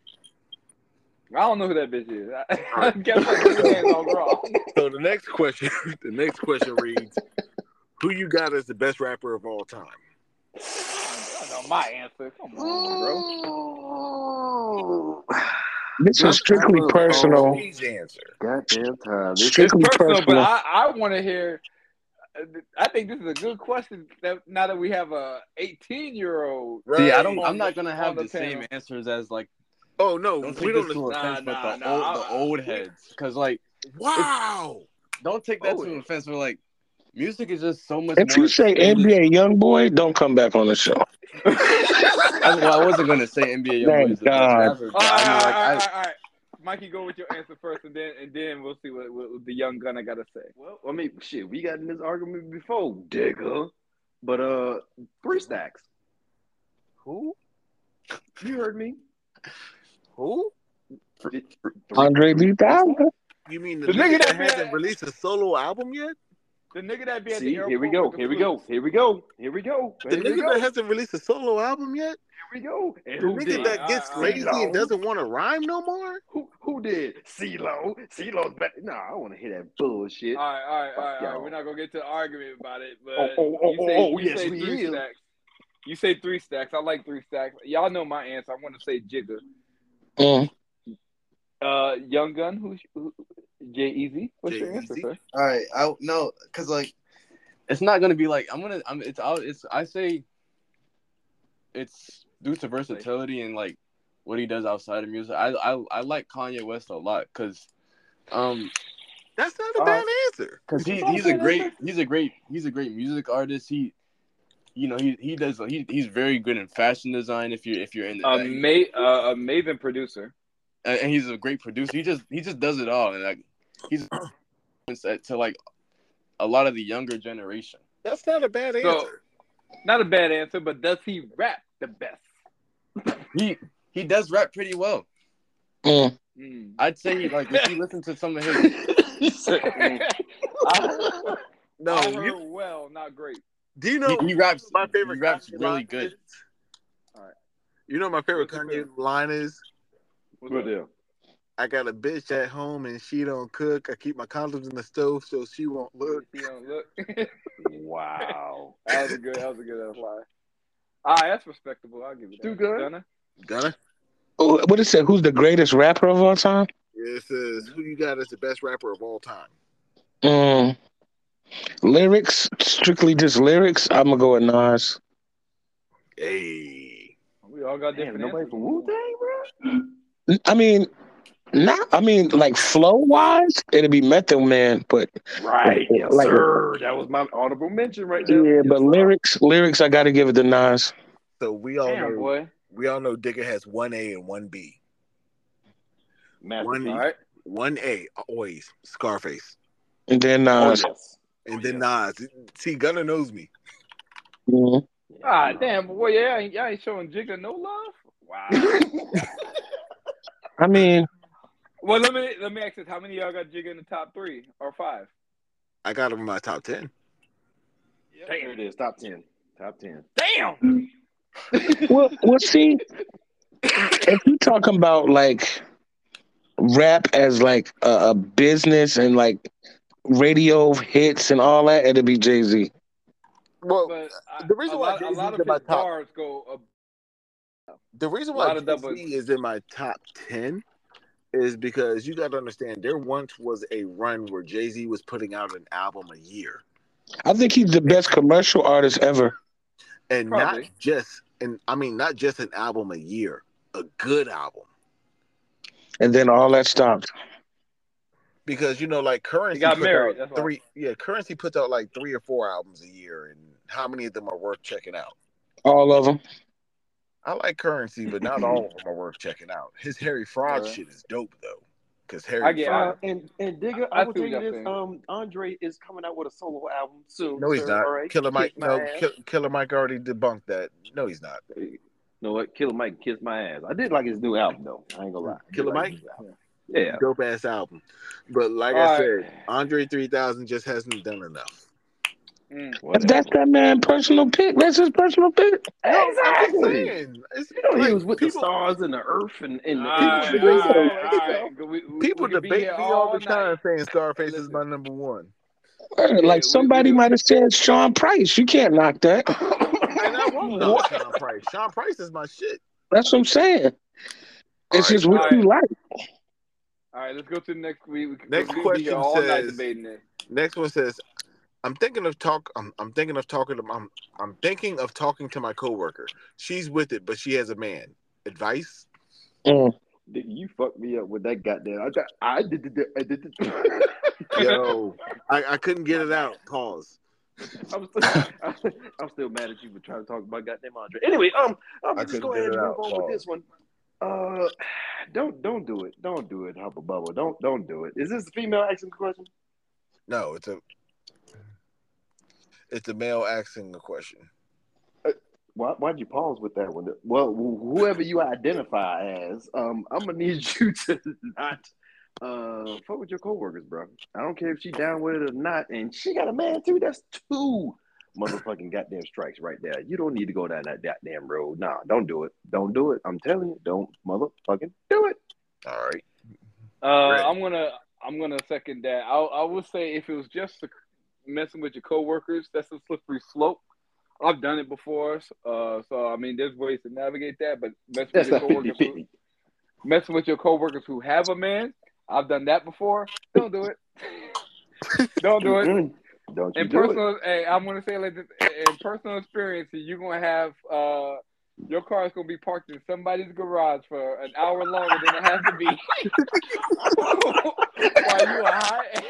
I don't know who that bitch is. I, I guess my two hands on wrong. So the next question, the next question reads, "Who you got as the best rapper of all time?" I know my answer. Come on, bro. This is strictly personal. Please answer. Goddamn time. This It's Strictly personal, but. I, I want to hear. I think this is a good question. That now that we have a 18 year old. See, I don't. On I'm not gonna have the the same answers as like. Oh no, Don't we take don't. this to Nah, offense, but the nah, old, I- the old heads, because like, Wow. don't take that Oh, to yeah. offense. But like, music is just so much. If you say. NBA YoungBoy, don't come back on the show. I, well, I wasn't gonna say NBA Thank Youngboy is the best God. rapper, All I mean, like, right, all I, right, all right. Mikey, go with your answer first, and then and then we'll see what, what the young gunner got to say. Well, I mean, shit, we got in this argument before, Digga. But uh, three stacks. Who? You heard me. Who? Andre 3000. You mean the, The nigga, nigga that that hasn't released a solo album yet? The nigga that be at See, the airport. here we go. Here we go. Here we go. Here we go. The Here nigga go. that hasn't released a solo album yet? Here we go. And The nigga did? that gets Uh, lazy CeeLo. and doesn't want to rhyme no more? Who who did? CeeLo. CeeLo's better. Nah, I want to hear that bullshit. All right, all right, all right, all right. We're not gonna get to an argument about it, but Oh, oh, oh, you say, oh, you yes, say we three is. stacks. You say three stacks. I like three stacks. Y'all know my answer. I want to say Jigga. Mm. Uh, Young Gun. Who's who, Jay Easy? What's your answer, J-EZ? sir? all right, I no, because like, it's not gonna be like I'm gonna. I'm. It's. I'll, it's. I say. It's due to versatility and like what he does outside of music. I I, I like Kanye West a lot because, um, That's not a Uh, bad answer. because he, he's a great he's a great he's a great music artist. He, you know, he he does he, he's very good in fashion design. If you're if you're in the A ma- uh, a Maven producer. and and he's a great producer. He just he just does it all, and like he's to like a lot of the younger generation. That's not a bad So- answer. Not a bad answer, but does he rap the best? He he does rap pretty well. Mm. Mm. I'd say like if you listen to some of his He said. I, no, I you, well, not great. do you know he, he raps my favorite he raps really good. is? You know my favorite What's your Kanye line is? What's Good up? deal. I got a bitch at home and she don't cook. I keep my condoms in the stove so she won't look. She don't look. Wow. that was a good. That was a good ass line. All right, that's respectable. I'll give it. that. Too good. Gunna? Gunna? Oh, What it said? Who's the greatest rapper of all time? It says, who you got as the best rapper of all time? Mm. Lyrics, strictly just lyrics. I'm gonna go with Nas. Hey. We all got Damn, different nobody answers. from Wu Tang, bro. I mean, not. I mean, like flow wise, it'd be Method Man, but Right. Yes, Like- sir. That was my audible mention right there. yeah, Yes, but sir. lyrics, lyrics, I got to give it to Nas. So we all Damn, know boy. we all know Digga has one A and one B. Masterpiece. All right. One A always Scarface. And then Oh, Nas. yes. And Oh, then yes. Nas. See, Gunna knows me. Mhm. Ah, damn, boy. Yeah, y'all ain't, y'all ain't showing Jigga no love. Wow. I mean, well, let me let me ask this: How many of y'all got Jigga in the top three or five? I got him in my top ten. Here it is. Top 10. Top 10. Damn. well, well, see, if you talking about like rap as like a, a business and like radio hits and all that, it'd be Jay Z. Well, But I, the reason a why lot, a Jay-Z's lot of in my his top- go. Up, the reason a why lot of double- Jay-Z is in my top ten is because you got to understand there once was a run where Jay Z was putting out an album a year, I think he's the best commercial artist ever. and Probably. not just and I mean not just an album a year, a good album. And then all that stopped. because you know, like Curren$y got married, out why. three. Yeah, Curren$y puts out like three or four albums a year, and how many of them are worth checking out? All of them. I like Curren$y, but not all of them are worth checking out. His Harry Fraud Yeah. shit is dope though, because Harry I get- Fraud. Uh, and and Digga, I I will see tell you this: saying. um, Andre is coming out with a solo album soon. No, he's sir, not. all right? Killer Mike. Kiss No. Kill, Killer Mike already debunked that. No, he's not. You know what? Killer Mike kissed my ass. I did like his new album though. I ain't gonna lie. Killer Mike? his album. Yeah. Dope ass album. But like All I right. said, Andre 3000 just hasn't done enough. Mm. If that's that man personal pick, that's his personal pick. No, I'm Exactly. saying. It's, You know, he was with the stars and the earth and, and the All right, people all debate all right, that all stuff. right. We- we- people we debate me all the night. time saying Scarface is my number one. We- like somebody might have said Sean Price. You can't knock that. And I won't knock Sean Price. Sean Price is my shit. That's what I'm saying. It's All just what all you like. All right, let's go to the next week. We, Next we question here all night says- debating it. Next one says, "I'm thinking of talk. I'm, I'm thinking of talking to. I'm, I'm thinking of talking to my coworker. She's with it, but she has a man. Advice? Mm. You fucked me up with that goddamn. I got. I did. did- I did. did- Yo, I, I couldn't get it out. Pause. I'm still, I'm still mad at you for trying to talk about goddamn Andre. Anyway, um, I'm I just go ahead and move on Paul. with this one. Uh, don't don't do it. Don't do it, Hubba Bubba. Don't don't do it. Is this a female asking the question? No, it's a. It's a male asking a question. Why why'd you pause with that one? Well, whoever you identify as, um, I'm gonna need you to not uh fuck with your coworkers, bro. I don't care if she down with it or not, and she got a man too. That's two motherfucking goddamn strikes right there. You don't need to go down that goddamn road. Nah, don't do it. Don't do it. I'm telling you, don't motherfucking do it. All right. Uh, I'm gonna I'm gonna second that. I I would say if it was just the, messing with your coworkers, that's a slippery slope. I've done it before, uh, so I mean, there's ways to navigate that. But messing That's with your 50 coworkers, who, messing with your coworkers who have a man, I've done that before. Don't do it. Don't do it. Don't you In do it. personal, hey, I'm gonna say like this. In personal experience, you're gonna have uh, your car is gonna be parked in somebody's garage for an hour longer than it has to be. while you are hiding,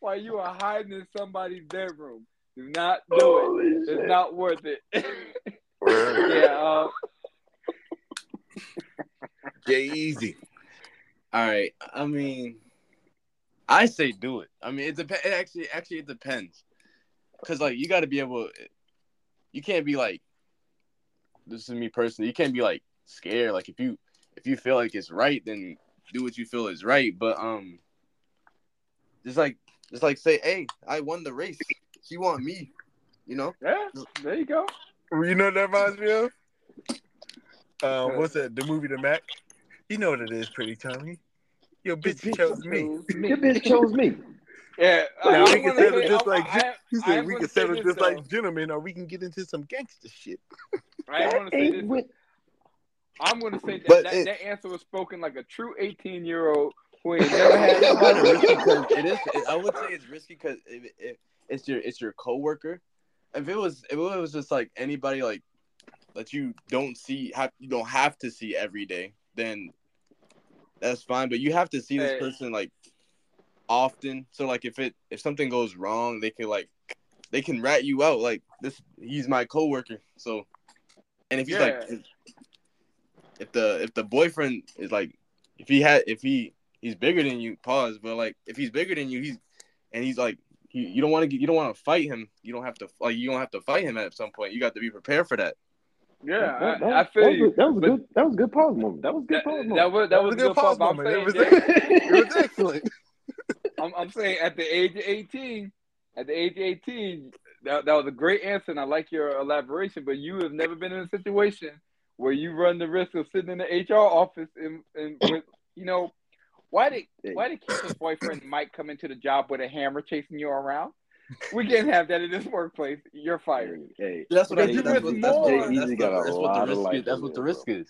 while you are hiding in somebody's bedroom. Do not do it. Holy It's not worth it. Yeah. Uh, J-EZ. All right. I mean, I say do it. I mean, it depends. It actually, actually, it depends. Cause like you got to be able. You can't be like. This is me personally. You can't be like scared. Like if you if you feel like it's right, then do what you feel is right. But um, just like just like say, hey, I won the race. She want me. You know. yeah. There you go. You know what that reminds me of? Uh, what's that? The movie The Mack? You know what it is, pretty Tommy. Your bitch chose me. Your bitch chose me. Yeah. Now I we can wanna settle say- just like I- gen- he said am we can settle just though. like gentlemen, or we can get into some gangster shit. I want to say this. with- I'm going to say that that, it- that answer was spoken like a true 18 year old who ain't never had It's kind of risky because it is. It, I would say it's risky because it, it, it's your it's your coworker. If it was if it was just like anybody like that you don't see have you don't have to see every day, then that's fine. But you have to see this Hey. person like often. So like if it if something goes wrong, they can like they can rat you out. Like this, he's my coworker. So and if he's like Yeah. if the if the boyfriend is like if he had if he he's bigger than you pause but like if he's bigger than you he's and he's like you, you don't want to get you don't want to fight him you don't have to like you don't have to fight him at some point you got to be prepared for that Yeah, that, I, I that feel was, you. That was good. That was a good pause moment. That was a good That, pause that was that was a good pause pause. I'm moment. It was, that- it was excellent. I'm, I'm saying at the age of 18, at the age of 18, that, that was a great answer, and I like your elaboration. But you have never been in a situation where you run the risk of sitting in the HR office and, and with, you know, why did Hey. why did Keisha's boyfriend Mike come into the job with a hammer chasing you around? We can't have that in this workplace. You're fired. Hey, hey, that's what I Because you that's risk what that's more. what that's, the, that's what the risk is that's what the risk is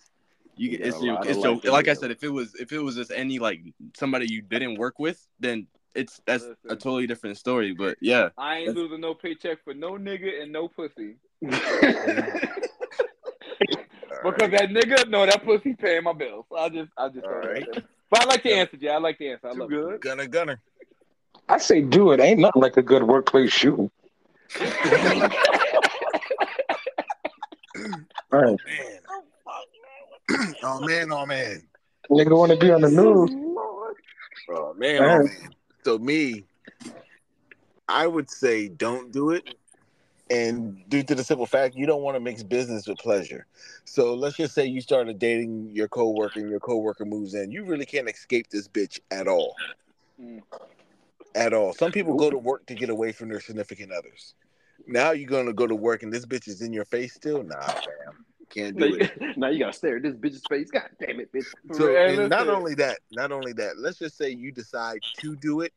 you He get it's got a your it's your like I said if it was if it was just any like somebody you didn't work with then it's that's a totally different story but yeah I ain't That's- losing no paycheck for no nigga and no pussy. Because that nigga, no, that pussy paying my bills. I just, I just. All right. But I like the answer, Jay. I like the answer. I Too love good. it. Gunner, gunner. I say do it. Ain't nothing like a good workplace shooting. All right. Oh man. oh man, oh man. Oh, Nigga want to be on the news. Oh man, oh man. So me, I would say don't do it. And due to the simple fact you don't want to mix business with pleasure. So let's just say you started dating your coworker and your coworker moves in. You really can't escape this bitch at all. Mm. At all. Some people go to work to get away from their significant others. Now you're gonna go to work and this bitch is in your face still? Nah, fam. Can't now, do it. you, now you gotta stare at this bitch's face. God damn it, bitch. So and not only that, not only that, let's just say you decide to do it.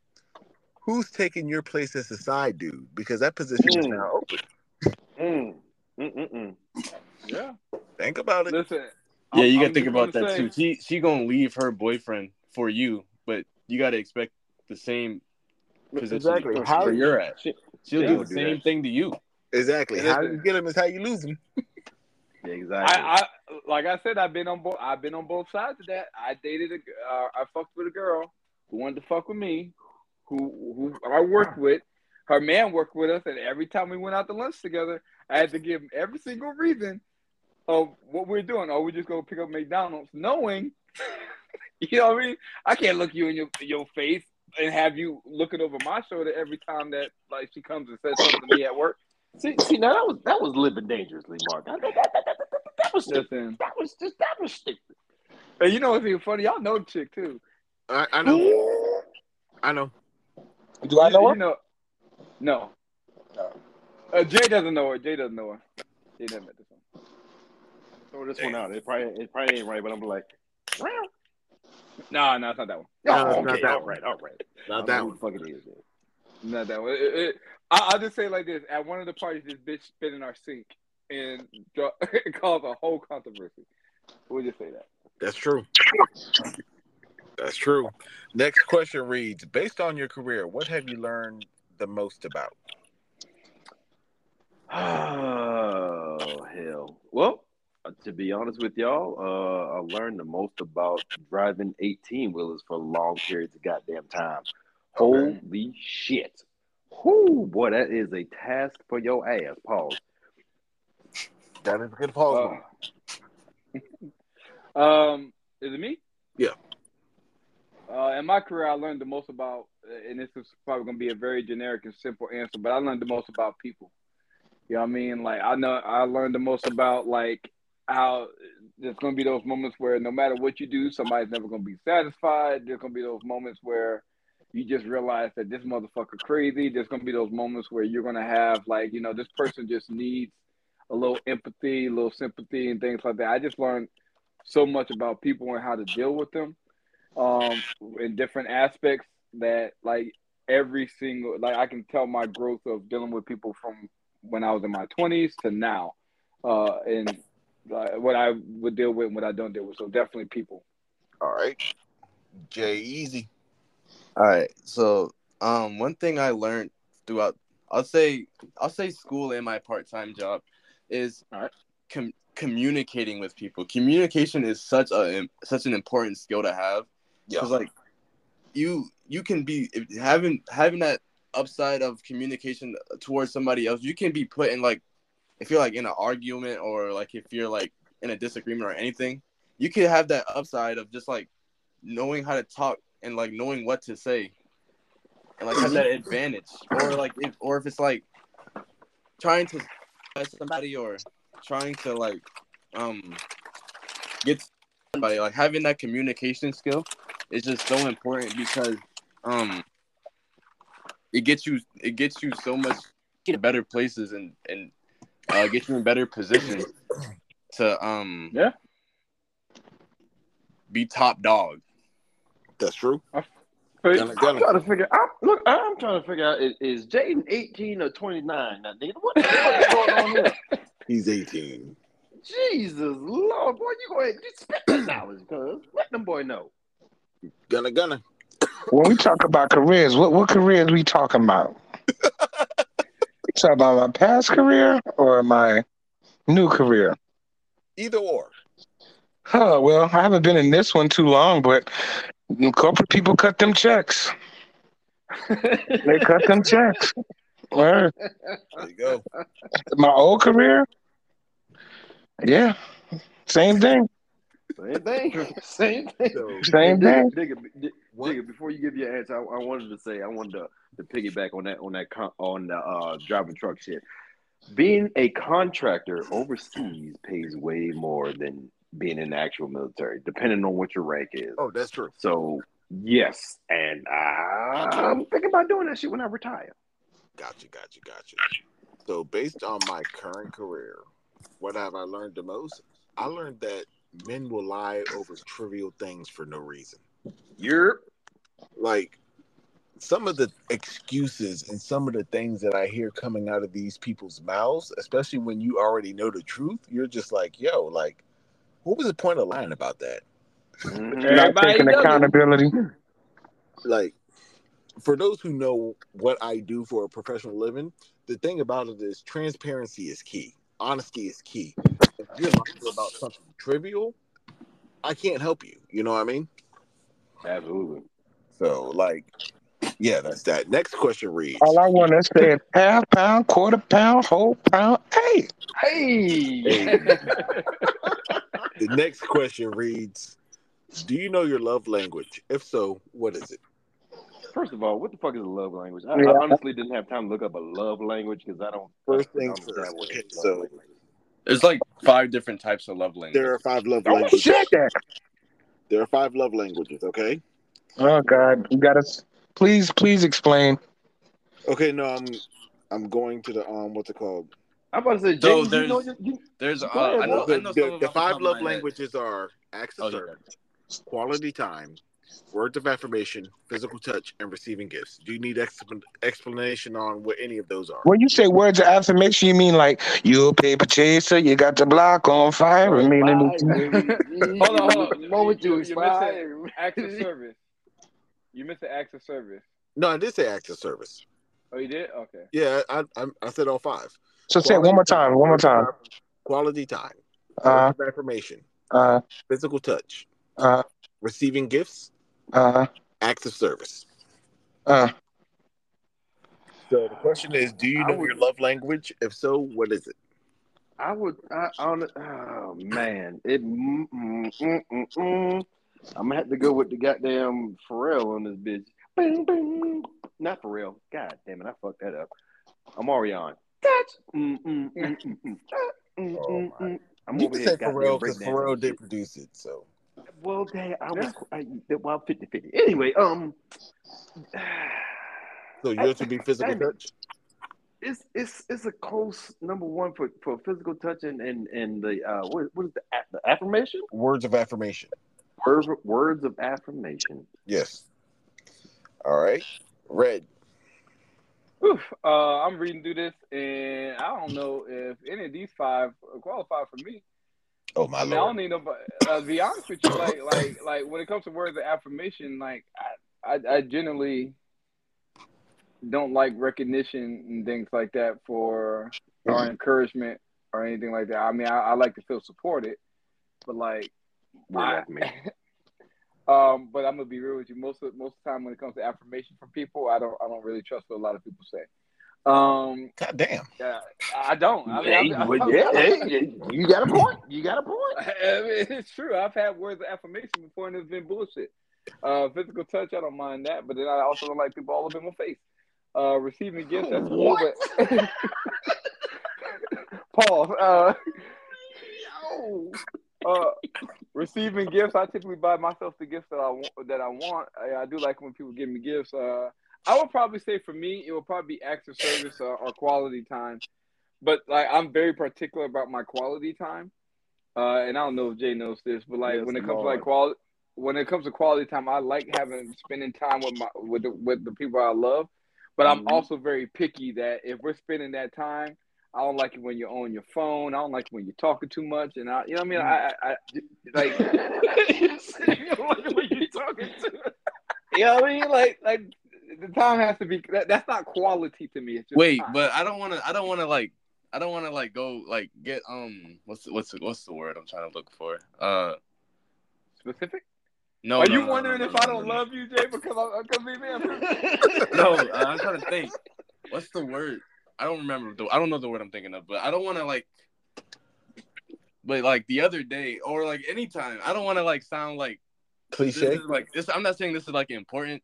Who's taking your place as a side dude? Because that position is Mm. now open. Mm. Mm-mm-mm. Yeah. Think about it. Listen. Yeah, you gotta think about that say- too. She she gonna leave her boyfriend for you, but you gotta expect the same position Exactly. for How- where you're at. She- She'll do the do same that. thing to you. Exactly. Listen. How you get him is how you lose him. Exactly. I, I like I said, I've been on both. I've been on both sides of that. I dated a, uh, I fucked with a girl who wanted to fuck with me, who who I worked with. Her man worked with us, and every time we went out to lunch together, I had to give him every single reason of what we're doing. Oh, we just go pick up McDonald's, knowing, you know what I mean. I can't look you in your your face and have you looking over my shoulder every time that like she comes and says something to me at work. see, see, now that was that was living dangerously, Mark. That, that, that, that, that, that, that was stupid. Listen, That was just that was stupid. and you know what's even funny? Y'all know the chick too. I, I know. I know. Do I know You her? know, no. No. Uh, Jay doesn't know her. Jay doesn't know her. Jay never met this one. Throw this one out. It probably it probably ain't right, but I'm like, wow. No, no, it's not that one. No, Oh, it's not that all one. right, all right. Not I that one. who the fuck it is. then. Not that one. It, it, I, I'll just say it like this: at one of the parties, this bitch spit in our sink and dro- it caused a whole controversy. We'll just say that. That's true. That's true. Next question reads: Based on your career, what have you learned the most about? Oh hell. Well, uh, to be honest with y'all, uh, I learned the most about driving 18 wheelers for long periods of goddamn time. Okay. Holy shit. Whoo, boy, that is a task for your ass. Pause. That is a good pause. Uh, um, is it me? Yeah. Uh, in my career, I learned the most about, and this is probably going to be a very generic and simple answer, but I learned the most about people. You know what I mean? Like I know I learned the most about like how there's going to be those moments where no matter what you do, somebody's never going to be satisfied. There's going to be those moments where you just realize that this motherfucker crazy. There's going to be those moments where you're going to have like you know this person just needs a little empathy, a little sympathy, and things like that. I just learned so much about people and how to deal with them um, in different aspects that like every single like I can tell my growth of dealing with people from when I was in my 20s to now, uh, and uh, what I would deal with and what I don't deal with. So definitely people. All right. J-EZ. All right. So, um, one thing I learned throughout, I'll say, I'll say school and my part-time job is All right. com- communicating with people. Communication is such a such an important skill to have Yeah. like, you you can be if- having having that upside of communication towards somebody else. You can be put in like, if you're like in an argument or like if you're like in a disagreement or anything, you can have that upside of just like knowing how to talk and like knowing what to say and like have that advantage or like if or if it's like trying to somebody or trying to like um get somebody like having that communication skill is just so important because um it gets you it gets you so much to better places and and uh, get you in better positions to um Yeah. be top dog. That's true. I'm trying to figure out. Look, I'm trying to figure out is, is Jaden 18 or 29? Now, nigga, what the fuck is going on here? He's 18. Jesus Lord, boy, you go ahead and spit that knowledge, cuz. Let them boy know. Gunna, gunna. When we talk about careers, what what careers we talking about? we talking about my past career or my new career? Either or. Huh, well, I haven't been in this one too long, but corporate people cut them checks. They cut them checks. Where? There you go. My old career, yeah, same thing. Same thing. Same thing. So, Same thing. nigga, nigga, what? nigga, before you give your answer, I, I wanted to say I wanted to, to piggyback on that on that on the uh, driving truck shit. Being a contractor overseas pays way more than being in the actual military, depending on what your rank is. Oh, that's true. So yes, and I'm thinking about doing that shit when I retire. Gotcha, gotcha, gotcha. So, based on my current career, what have I learned the most? I learned that men will lie over trivial things for no reason. You're Like some of the excuses and some of the things that I hear coming out of these people's mouths, especially when you already know the truth, you're just like, yo, like, what was the point of lying about that? Mhm. Not Everybody taking accountability. like for those who know what I do for a professional living, the thing about it is transparency is key. Honesty is key. If you're lying about something trivial, I can't help you. You know what I mean? absolutely. So like, yeah, that's that. Next question reads All I want to say is half pound, quarter pound, whole pound. Hey, Hey. the next question reads Do you know your love language? If so, what is it? First of all, what the fuck is a love language? I, Yeah. I honestly didn't have time to look up a love language because I don't. First I don't things first. what Okay, so- language is. There's like five different types of love languages. There are five love oh languages. shit! There. There are five love languages, okay? Oh God, you gotta s- please, please explain. Okay, no, I'm I'm going to the um what's it called? I'm about to say, So James, you there's- know, you, you, There's uh, I know, the, I know the- some the five love my head. languages are acts of Oh, yeah. service, quality time, words of affirmation, physical touch, and receiving gifts. Do you need exp- explanation on what any of those are? When you say words of affirmation, you mean like you a paper chaser, you got the block on fire. I mean, hold Hold on, hold on. The moment you You- you missed expire. Acts of service. You missed the acts of service. No, I did say acts of service. Oh, you did? Okay. Yeah, I I, I said all five. so say it one more time. One more time. Quality time, Uh, words of affirmation, uh, physical touch, uh, receiving gifts, uh, acts of service. uh. So the question is, do you know would- your love language? If so, what is it? I would. I, on, oh man, it. Mm, mm, mm, mm, mm. I'm gonna have to go with the goddamn Pharrell on this bitch. Bing, bing. Not Pharrell. God damn it, I fucked that up. I'm Ariana. Touch. Mm, mm, mm, mm, mm. Mm, Oh, mm, mm. I'm You over can here say goddamn Pharrell because breakdancing Pharrell did produce it. So Well, damn, I was. I, well, 50 50. Anyway, um. so yours to be physical Damn touch. it's it's it's a close number one for, for physical touch and and, and the uh what, what is the, the affirmation Words of affirmation. words words of affirmation. Yes. All right. Red. Oof, uh, I'm reading through this, and I don't know if any of these five qualify for me. Oh my I mean, I lord. don't need nobody. Uh, be honest with you, like, like, like when it comes to words of affirmation, like, I, I, I generally don't like recognition and things like that for or encouragement or anything like that. I mean, I, I like to feel supported, but like, I- um, but I'm gonna be real with you. Most of most of the time, when it comes to affirmation from people, I don't I don't really trust what a lot of people say. Um, God damn. yeah, I don't. I mean, Hey, I'm- well, I'm- yeah, hey, you got a point. You got a point. I mean, it's true. I've had words of affirmation before, and it's been bullshit. Uh, physical touch, I don't mind that, but then I also don't like people all up in my face. Uh, receiving gifts, that's cool, What? but Paul, uh, Yo. uh, receiving gifts, I typically buy myself the gifts that I want. That I want. I, I do like when people give me gifts. Uh, I would probably say for me, it would probably be acts of service or, or quality time. But like, I'm very particular about my quality time. Uh, and I don't know if Jay knows this, but like Yes, when it comes to like quality, when it comes to quality time, I like having spending time with my with the, with the people I love. But I'm Mhm. also very picky that if we're spending that time, I don't like it when you're on your phone. I don't like it when you're talking too much, and I, you know, what I mean, I, I, I like, you don't like it when you're talking to. You know what I mean? Like, like the time has to be. That, that's not quality to me. It's just Wait, time. but I don't want to. I don't want to like. I don't want to like go like get um. What's the, what's what's the word I'm trying to look for? Uh, specific. No, Are no, you no, wondering no, if no, I don't no. love you, Jay, because I'm because me, man? No, uh, I'm trying to think. What's the word? I don't remember. The, I don't know the word I'm thinking of, but I don't want to like. But like the other day, or like anytime, I don't want to like sound like this Cliche. is like this. I'm not saying this is like important,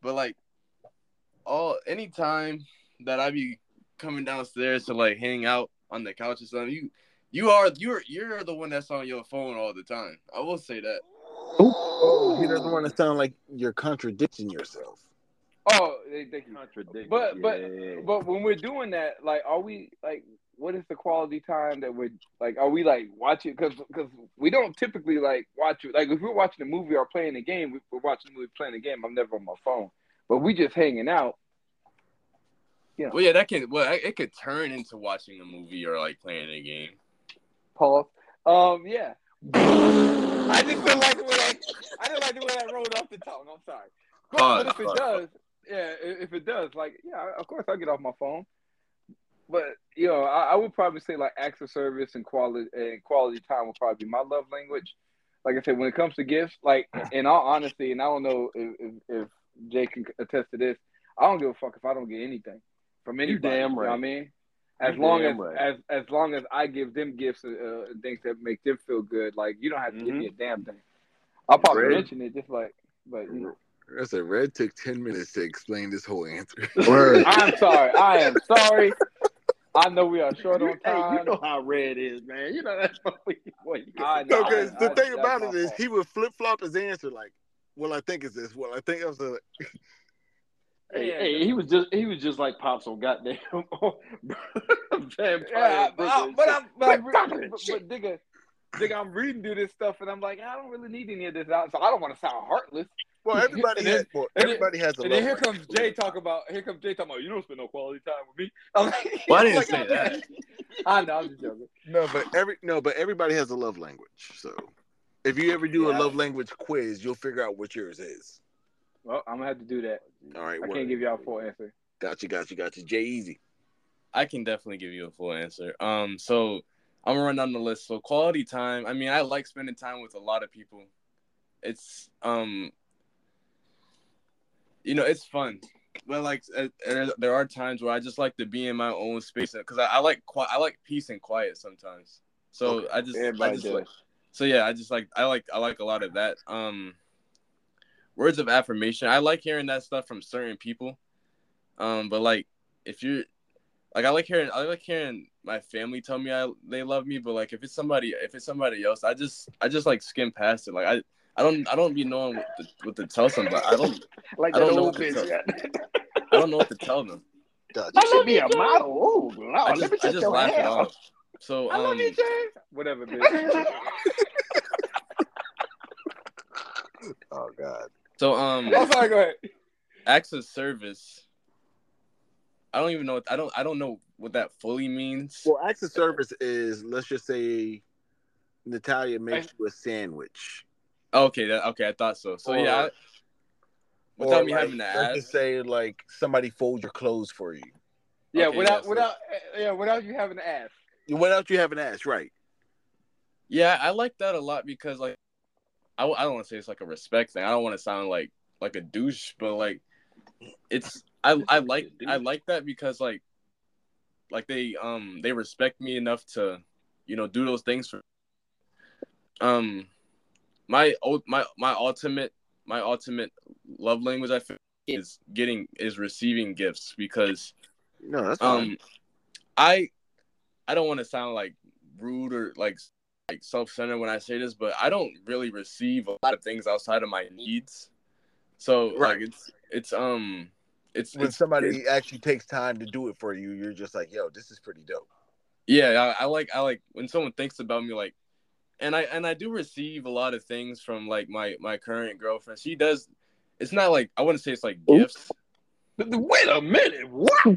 but like all anytime that I be coming downstairs to like hang out on the couch or something, you you are you're you're the one that's on your phone all the time. I will say that. Oh, he doesn't want to sound like you're contradicting yourself. Oh, they, they Contradiction. But- but- yeah. But when we're doing that, like, are we like, what is the quality time that we're like? Are we like watching? Because because we don't typically like watch it. Like if we're watching a movie or playing a game, we- we're watching a movie, playing a game. I'm never on my phone, but we just hanging out. Yeah. Well, yeah, that can well it could turn into watching a movie or like playing a game. Pause. Um, yeah. I just feel like when I, I didn't like the way that rolled off the tongue. I'm sorry. But, Pause, but if it pause. does, yeah, if it does, like, yeah, of course I'll get off my phone. But you know, I, I would probably say like acts of service and quality and quality time would probably be my love language. Like I said, when it comes to gifts, like in all honesty, and I don't know if, if, if Jay can attest to this, I don't give a fuck if I don't get anything from anybody. damn You know I mean? As You long as, right. as as long as I give them gifts uh, and things that make them feel good, like you don't have to give Mm-hmm. me a damn thing. I'll probably Red. mention it, just like, but you know. I said Red took ten minutes to explain this whole answer. Word. I'm sorry. I am sorry. I know we are short You- on hey, time. you know how red is, man. You know that's what we. What you I got. know. No, because the I- thing that's about it is he would flip flop his answer like, "Well, I think it's this. Well, I think it's the." Hey, Yeah. hey, he was just he was just like pops on goddamn vampire. Yeah, but, I, but, I'm, but, I'm, Quit but, talking that but, shit. nigga, nigga, I'm reading through this stuff and I'm like, I don't really need any of this out, so I don't want to sound heartless. Well, everybody then- has. Well, and then- everybody has a. And then here comes language. Jay talk about here comes Jay talking about you don't spend no quality time with me. I'm like, Well, I didn't like, say I'm- that. I know, I'm just joking. No, but every no, but everybody has a love language. So, if you ever do a love language quiz, you'll figure out what yours is. Well, I'm gonna have to do that. All right, I word. can't give y'all a full answer. Gotcha, gotcha, gotcha. J-EZ. I can definitely give you a full answer. Um, so I'm gonna run down the list. So quality time. I mean, I like spending time with a lot of people. It's um, you know, it's fun, but like uh, there are times where I just like to be in my own space because I, I like qui- I like peace and quiet sometimes. So Okay. I just I Everybody just does. like so yeah, I just like I like I like a lot of that. Um, words of affirmation. I like hearing that stuff from certain people. Um, but like if you're like I like hearing I like hearing my family tell me I they love me, but like if it's somebody if it's somebody else, I just I just like skim past it. Like I I don't I don't be knowing what to, what to tell somebody. I don't like I don't know what to tell- Yeah. I don't know what to tell them. Gotcha. I should be a model. Oh, Lord, I let just me I just laugh hair. it off. So I love um you, Jay. Whatever, bitch. Oh God. so um oh, sorry. Go ahead. acts of service. I don't even know. What, I don't. I don't know what that fully means. Well, acts of service is let's just say Natalia makes you a sandwich. okay. That, okay. I thought so. So yeah. I, Or- without me like, having to let's ask. just say like somebody folds your clothes for you Yeah, Okay, without yeah, so- without yeah, without you having to ask. without you having to ask, right? Yeah, I like that a lot because like, I, I don't want to say it's like a respect thing. I don't want to sound like like a douche, but like, it's I I like I like that because like, like they um they respect me enough to, you know, do those things for. Um, my ul- my my ultimate my ultimate love language I feel is getting is receiving gifts because No, that's fine. um i i don't want to sound like rude or like like self-centered when i say this but i don't really receive a lot of things outside of my needs so Right. like it's it's um it's when it's, somebody it's- actually takes time to do it for you, you're just like, yo, this is pretty dope. yeah I, I like i like when someone thinks about me like and i and i do receive a lot of things from like my my current girlfriend she does it's not like i wouldn't say it's like Ooh. gifts Wait a minute. What?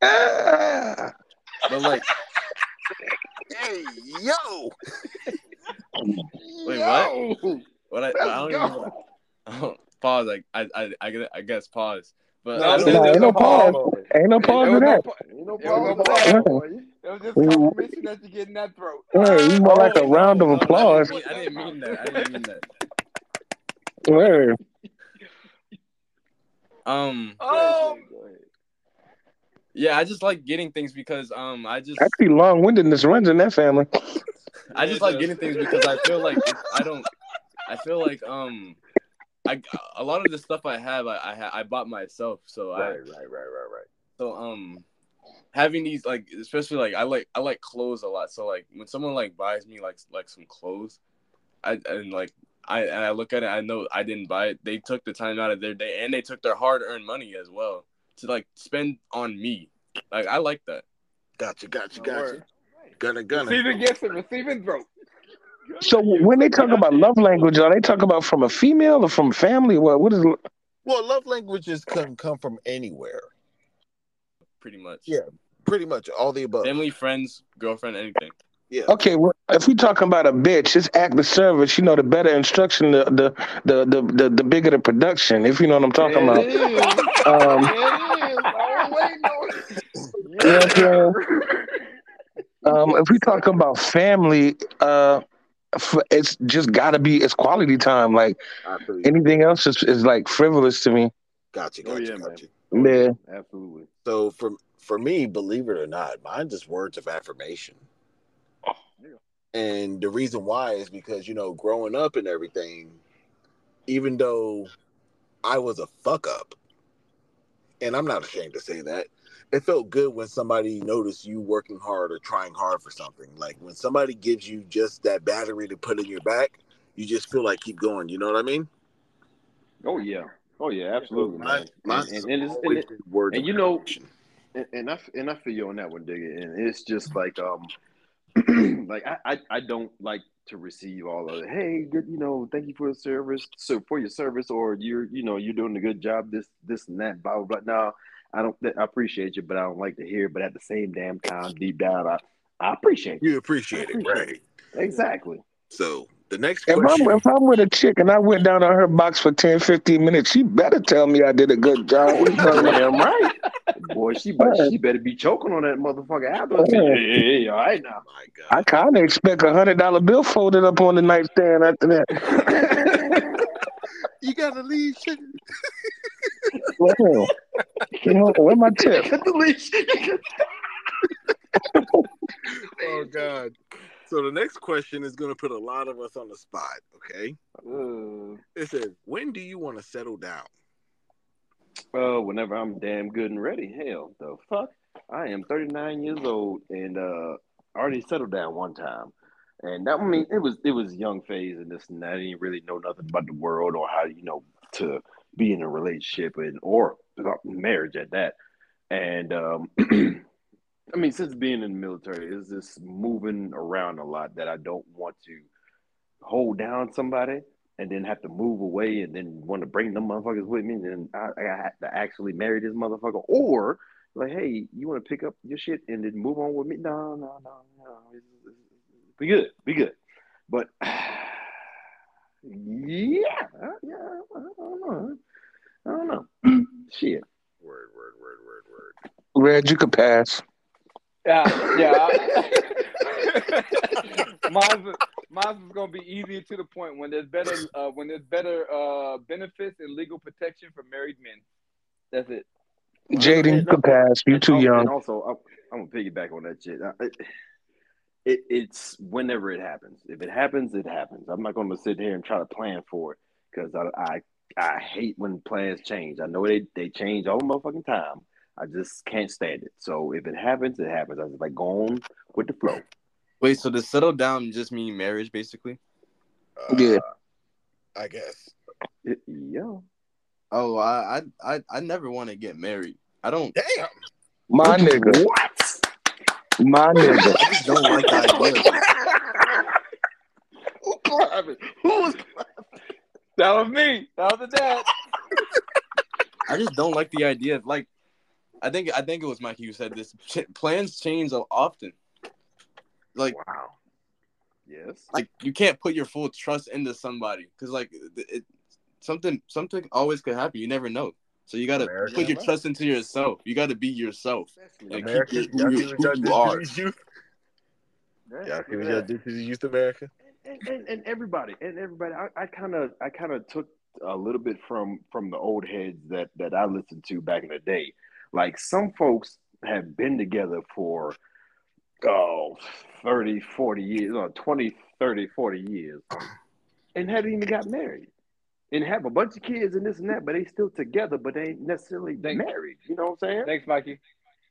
But like Hey, yo, Wait, Yo, what i, Let's I don't even go. pause like I, I i i guess pause but No, I there's- don't- Nah, there's ain't no pause. pause. Ain't no pause in that. Ain't no It was no pause pause. at all, boy. It was just confirmation that you get in that throat. Right, you more like a Oh, round of applause. I didn't, mean, I didn't mean that. I didn't mean that. Where? Um, Oh, Go ahead. Yeah, I just like getting things because um, I just Actually, long windedness runs in that family. I just like getting things because I feel like I don't. I feel like um, I a lot of the stuff I have I I, I bought myself, so I Right, right, right, right, right. so um, having these like especially like I like I like clothes a lot. So like when someone like buys me like like some clothes, I and like I and I look at it, I know I didn't buy it. They took the time out of their day and they took their hard earned money as well to like spend on me. Like I like that. Gotcha, gotcha, gotcha. word. Gonna, gonna. Receiving gifts and receiving broke. So when they talk about love language, are they talking about from a female or from family? What what is Well, love languages can come from anywhere. Pretty much. Yeah. Pretty much all the above. Family, friends, girlfriend, anything. Yeah. okay? Well, if we talking about a bitch, it's act of service. You know, the better instruction, the the the the the, the bigger the production. If you know what I'm talking about. Um, You know what I'm saying? Um, if we talk about family, uh, f- it's just got to be it's quality time. Like I feel you. anything else is, is like frivolous to me. Gotcha, Oh, gotcha, yeah, man. Yeah. Absolutely. So for for me, believe it or not, mine just words of affirmation. And the reason why is because you know, growing up and everything, even though I was a fuck up, and I'm not ashamed to say that, it felt good when somebody noticed you working hard or trying hard for something. Like when somebody gives you just that battery to put in your back, you just feel like keep going. You know what I mean? Oh yeah. Oh yeah. Absolutely, man. Mine- mine's And, and, and, and, it, been and you know- and, and I and I feel you on that one, Digga. And it's just like um, like I, I I don't like to receive all of it. Hey, good, you know, thank you for the service, so for your service, or you're, you know, you're doing a good job. This, this, and that. Blah blah. blah. No, I don't. I appreciate you, but I don't like to hear. it. But at the same damn time, deep down, I, I appreciate you. You appreciate it, right? Exactly. So the next If question. I'm, if I'm with a chick and I went down on her box for 10, 15 minutes, she better tell me I did a good job. What you? Damn right. Boy, she better, she better be choking on that motherfucker afterwards. Hey, hey, hey, all right now. my God. I kind of expect a hundred dollar bill folded up on the nightstand after that. You gotta leave. Shit. Well, you know, where my tip? Cut the leash. Oh God. So the next question is gonna put a lot of us on the spot. Okay. Uh, It says, "When do you want to settle down?" Uh, whenever I'm damn good and ready. Hell, the fuck. I am 39 years old and uh already settled down one time. And that I mean it was it was young phase and this and that. I didn't really know nothing about the world or how you know to be in a relationship and or marriage at that. And um I mean since being in the military is this moving around a lot that I don't want to hold down somebody and then have to move away and then want to bring them motherfuckers with me, and then I, I have to actually marry this motherfucker, or like, hey, you want to pick up your shit and then move on with me? No, no, no, no. It's, it's, be good, be good. But yeah, yeah, I don't know. I don't know. shit. Word, word, word, word, word. Red, you could pass. Yeah, yeah. mine's, mine's is gonna be easy to the point when there's better uh, when there's better uh, benefits and legal protection for married men. That's it. Jaden, you could pass. You're too And young. also, I'm, I'm gonna piggyback on that shit. I- It, it, it's whenever it happens. If it happens, it happens. I'm not gonna sit here and try to plan for it because I, I I hate when plans change. I know they they change all the motherfucking time. I just can't stand it. So if it happens, it happens. I just like go on with the flow. Wait, so does settle down just mean marriage, basically? Uh, Yeah. I guess. It- yeah. Oh, I, I, I, I never want to get married. I don't. Damn. My nigga. What? My nigga. I just don't like that idea. Who clapping? Who was clapping? That was me. That was the dad. I just don't like the idea of like. I think I think it was Mikey who said this. Ch- plans change often. Like Wow. Yes. like you can't put your full trust into somebody because like it, it something something always could happen. You never know. So you gotta America. put your trust into yourself. You gotta be yourself. Like, America. keep Y'all who you- who you are. to these youth? Y'all see what y'all did to the youth America? and, and, and everybody and everybody I, I kind of i kind of took a little bit from from the old heads that that I listened to back in the day. Like some folks have been together for oh 30, 40 years, or 20, 30, 40 years, and haven't even got married. And have a bunch of kids and this and that, but they still together, but they ain't necessarily Thank- married. You know what I'm saying? Thanks, Mikey.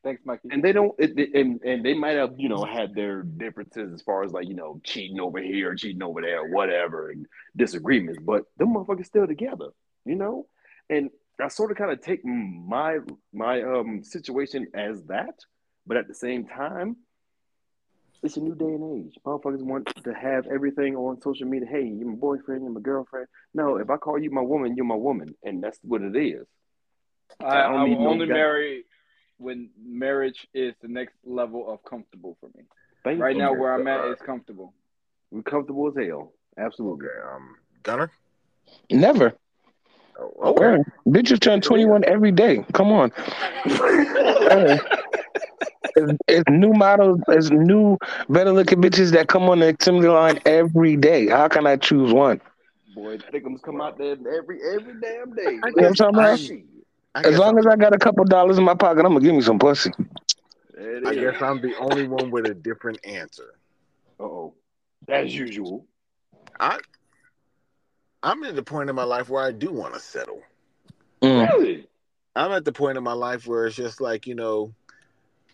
Thanks, Mikey. and they don't it, it- and and they might have you know had their differences as far as like you know cheating over here cheating over there whatever and disagreements but them motherfuckers still together you know and i sort of kind of take my my um situation as that but at the same time it's a new day and age motherfuckers want to have everything on social media hey you're my boyfriend you're my girlfriend no if i call you my woman you're my woman and that's what it is I, I I need will no only guy- marry when marriage is the next level of comfortable for me. Thank Right you. now, where I'm at Uh, is comfortable. we're comfortable as hell absolutely Okay, um, Gunner. Never. Oh, okay. Word. Bitches turn 21 every day. Come on. Word. It's, it's new models, it's new, better looking bitches that come on the assembly line every day. How can I choose one? Boy, Thickums come out there every every damn day. I You know what I'm talking about? As long I'm- as I got a couple dollars in my pocket, I'm gonna give me some pussy. I guess I'm the only one with a different answer. Uh-oh. As usual. I I'm at the point in my life where I do want to settle. Mm. Really? I'm at the point in my life where it's just like, you know,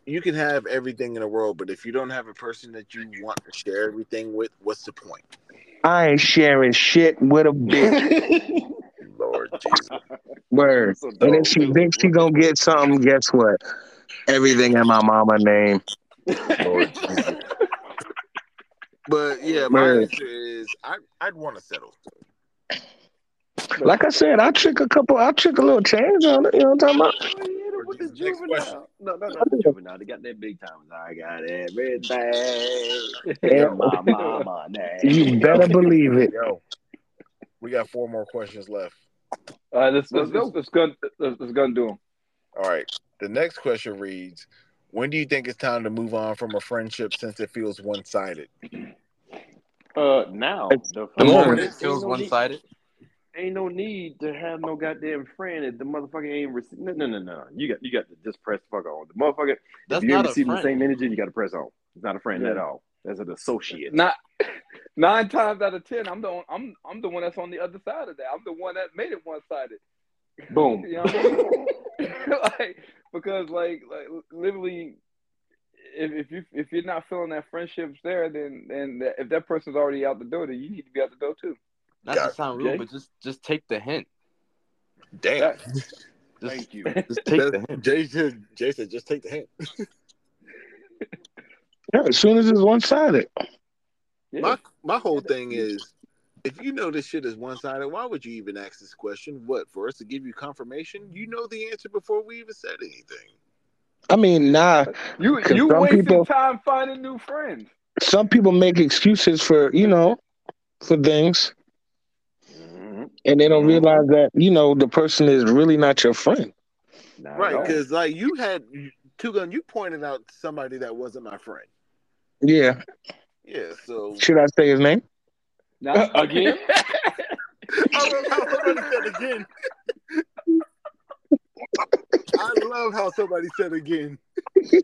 you can have everything in the world, but if you don't have a person that you want to share everything with, what's the point? I ain't sharing shit with a bitch. Lord Jesus. Word. So And if she thinks she gonna get something, guess what? Everything in my mama name. Lord Jesus. But yeah, my Word. answer is I I'd want to settle. Like I said, I'll trick a couple, I'll trick a little change on it. You know what I'm talking about? Yeah, Or with the just juvenile. No, no, no, juvenile. They got that big time. I got everything. Yeah. my mama name. You better believe it. Yo, we got four more questions left. All right, let's let's Let's let's, let's go let's, let's go and do them. All right. The next question reads When do you think it's time to move on from a friendship since it feels one sided? Uh, now the, The The Word. moment it feels one sided. Ain't no need to have no goddamn friend if the motherfucker ain't rece- no no no no. You got you got to just press the fuck on. The motherfucker That's if you ain't not receiving the same energy, you got to press on. It's not a friend Yeah. at all. That's an associate. Not nine times out of ten, I'm the one, I'm I'm the one that's on the other side of that. I'm the one that made it one sided. Boom. You know what I mean? like because like like literally if, if you if you're not feeling that friendship's there, then then that, if that person's already out the door, then you need to be out the door too. Not Got to it. sound Jay? rude, but just just take the hint. Damn. That- Just, Thank you. just take the hint. Jay said, Jay said, just take the hint. Yeah, as soon as it's one sided. Yeah. My my whole thing is if you know this shit is one sided, why would you even ask this question? What, for us to give you confirmation? You know the answer before we even said anything. I mean, nah. You 'Cause you some wasting people- time finding new friends. Some people make excuses for, you know, for things, Mhm. and they don't Mhm. realize that, you know, the person is really not your friend. Not Right, because like you had two gun, you pointed out somebody that wasn't my friend. Yeah. Yeah, so Should I say his name? Now, Again? I love how somebody said again. I love how somebody said again.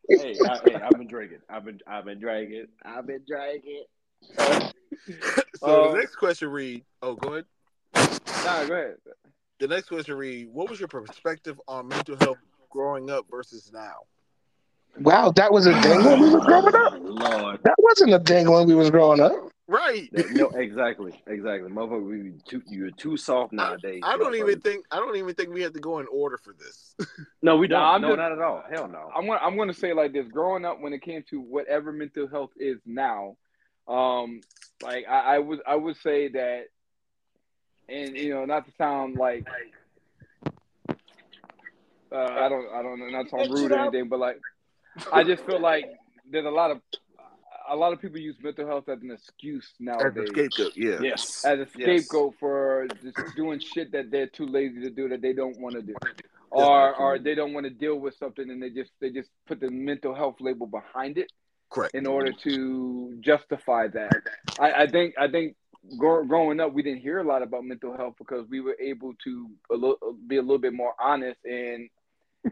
hey, I, hey, I've been drinking. I've been I've been drinking. I've been drinking. So Uh, the next question read. Oh, go ahead. nah, go ahead. The next question read. What was your perspective on mental health growing up versus now? Wow, that was a thing when we was growing up. Lord. That wasn't a thing when we was growing up. Right. No, exactly, exactly. Motherfucker, we too, you're too soft nowadays. I don't even think I don't even think we have to go in order for this. No, we don't. I'm no, just- not at all. Hell no. I'm gonna I'm gonna say like this. Growing up, when it came to whatever mental health is now, um, like I, I would I would say that, and you know, not to sound like, uh, I don't I don't know, not to sound rude or anything, but like, I just feel like there's a lot of a lot of people use mental health as an excuse nowadays. As a scapegoat, yeah. Yes. as a Yes. scapegoat for just doing shit that they're too lazy to do that they don't want to do, or or they don't want to deal with something and they just they just put the mental health label behind it Correct. in order to justify that. I, I think I think growing up, we didn't hear a lot about mental health because we were able to a little, be a little bit more honest and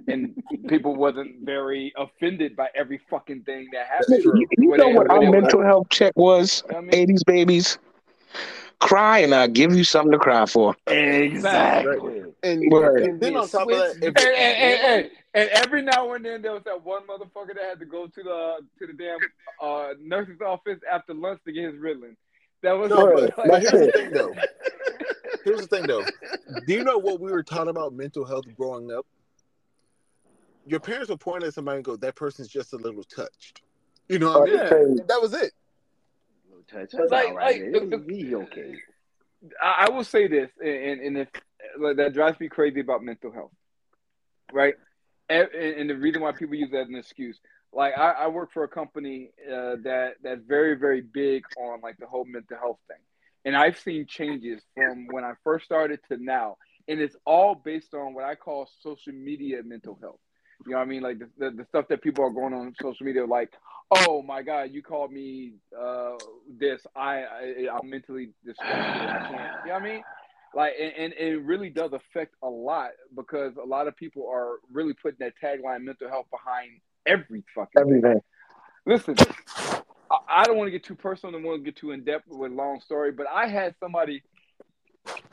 and people wasn't very offended by every fucking thing that happened. You, you know they- what our they were- mental health check was? I mean, 80s babies. Cry and I'll give you something to cry for. Exactly. And, Word. and then on top of that, and, if, and, and, and, and every now and then there was that one motherfucker that had to go to the to the damn uh, nurse's office after lunch to get his Ritalin. That was No, but, like, but here's the thing though. Here's the thing though. Do you know what we were taught about mental health growing up? Your parents will point at somebody and go, "That person's just a little touched." You know what I mean? Yeah. That was it. Touch. That's Like- all right. like, man. He okay. I, I will say this, and, and if like, that drives me crazy about mental health, right? And, and the reason why people use that as an excuse, like I, I work for a company uh, that that's very very big on like the whole mental health thing, and I've seen changes from when I first started to now, and it's all based on what I call social media mental health. You know what I mean? Like the, the, the stuff that people are going on social media, like, oh my God, you called me uh, this. I, I I'm mentally distracted. I can't. You know what I mean? Like, and, and it really does affect a lot because a lot of people are really putting that tagline mental health behind every fucking thing. Everything. Listen, I, I don't want to get too personal and want to get too in depth with a long story, but I had somebody,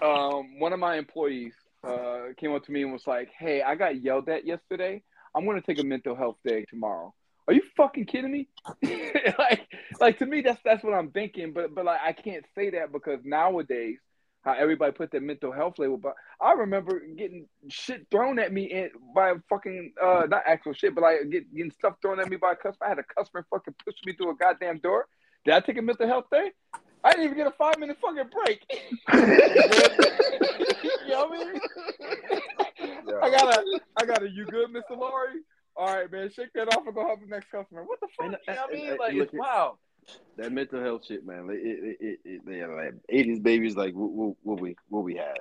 um, one of my employees, uh, came up to me and was like, "Hey, I got yelled at yesterday. I'm going to take a mental health day tomorrow." Are you fucking kidding me? like, like to me, that's that's what I'm thinking. But but like I can't say that because nowadays, how everybody put their mental health label. But I remember getting shit thrown at me in, by a fucking uh not actual shit, but like get, getting stuff thrown at me by a customer. I had a customer fucking push me through a goddamn door. Did I take a mental health day? I didn't even get a five minute fucking break. you know what I mean? I got a, I got a. You good, Mr. Laurie? All right, man. Shake that off and go help the next customer. What the fuck? And- you know what I mean? Like it's wow. That mental health shit, man. Like, it, it, it, it, they are like 80s babies, like what, what, what we what we had.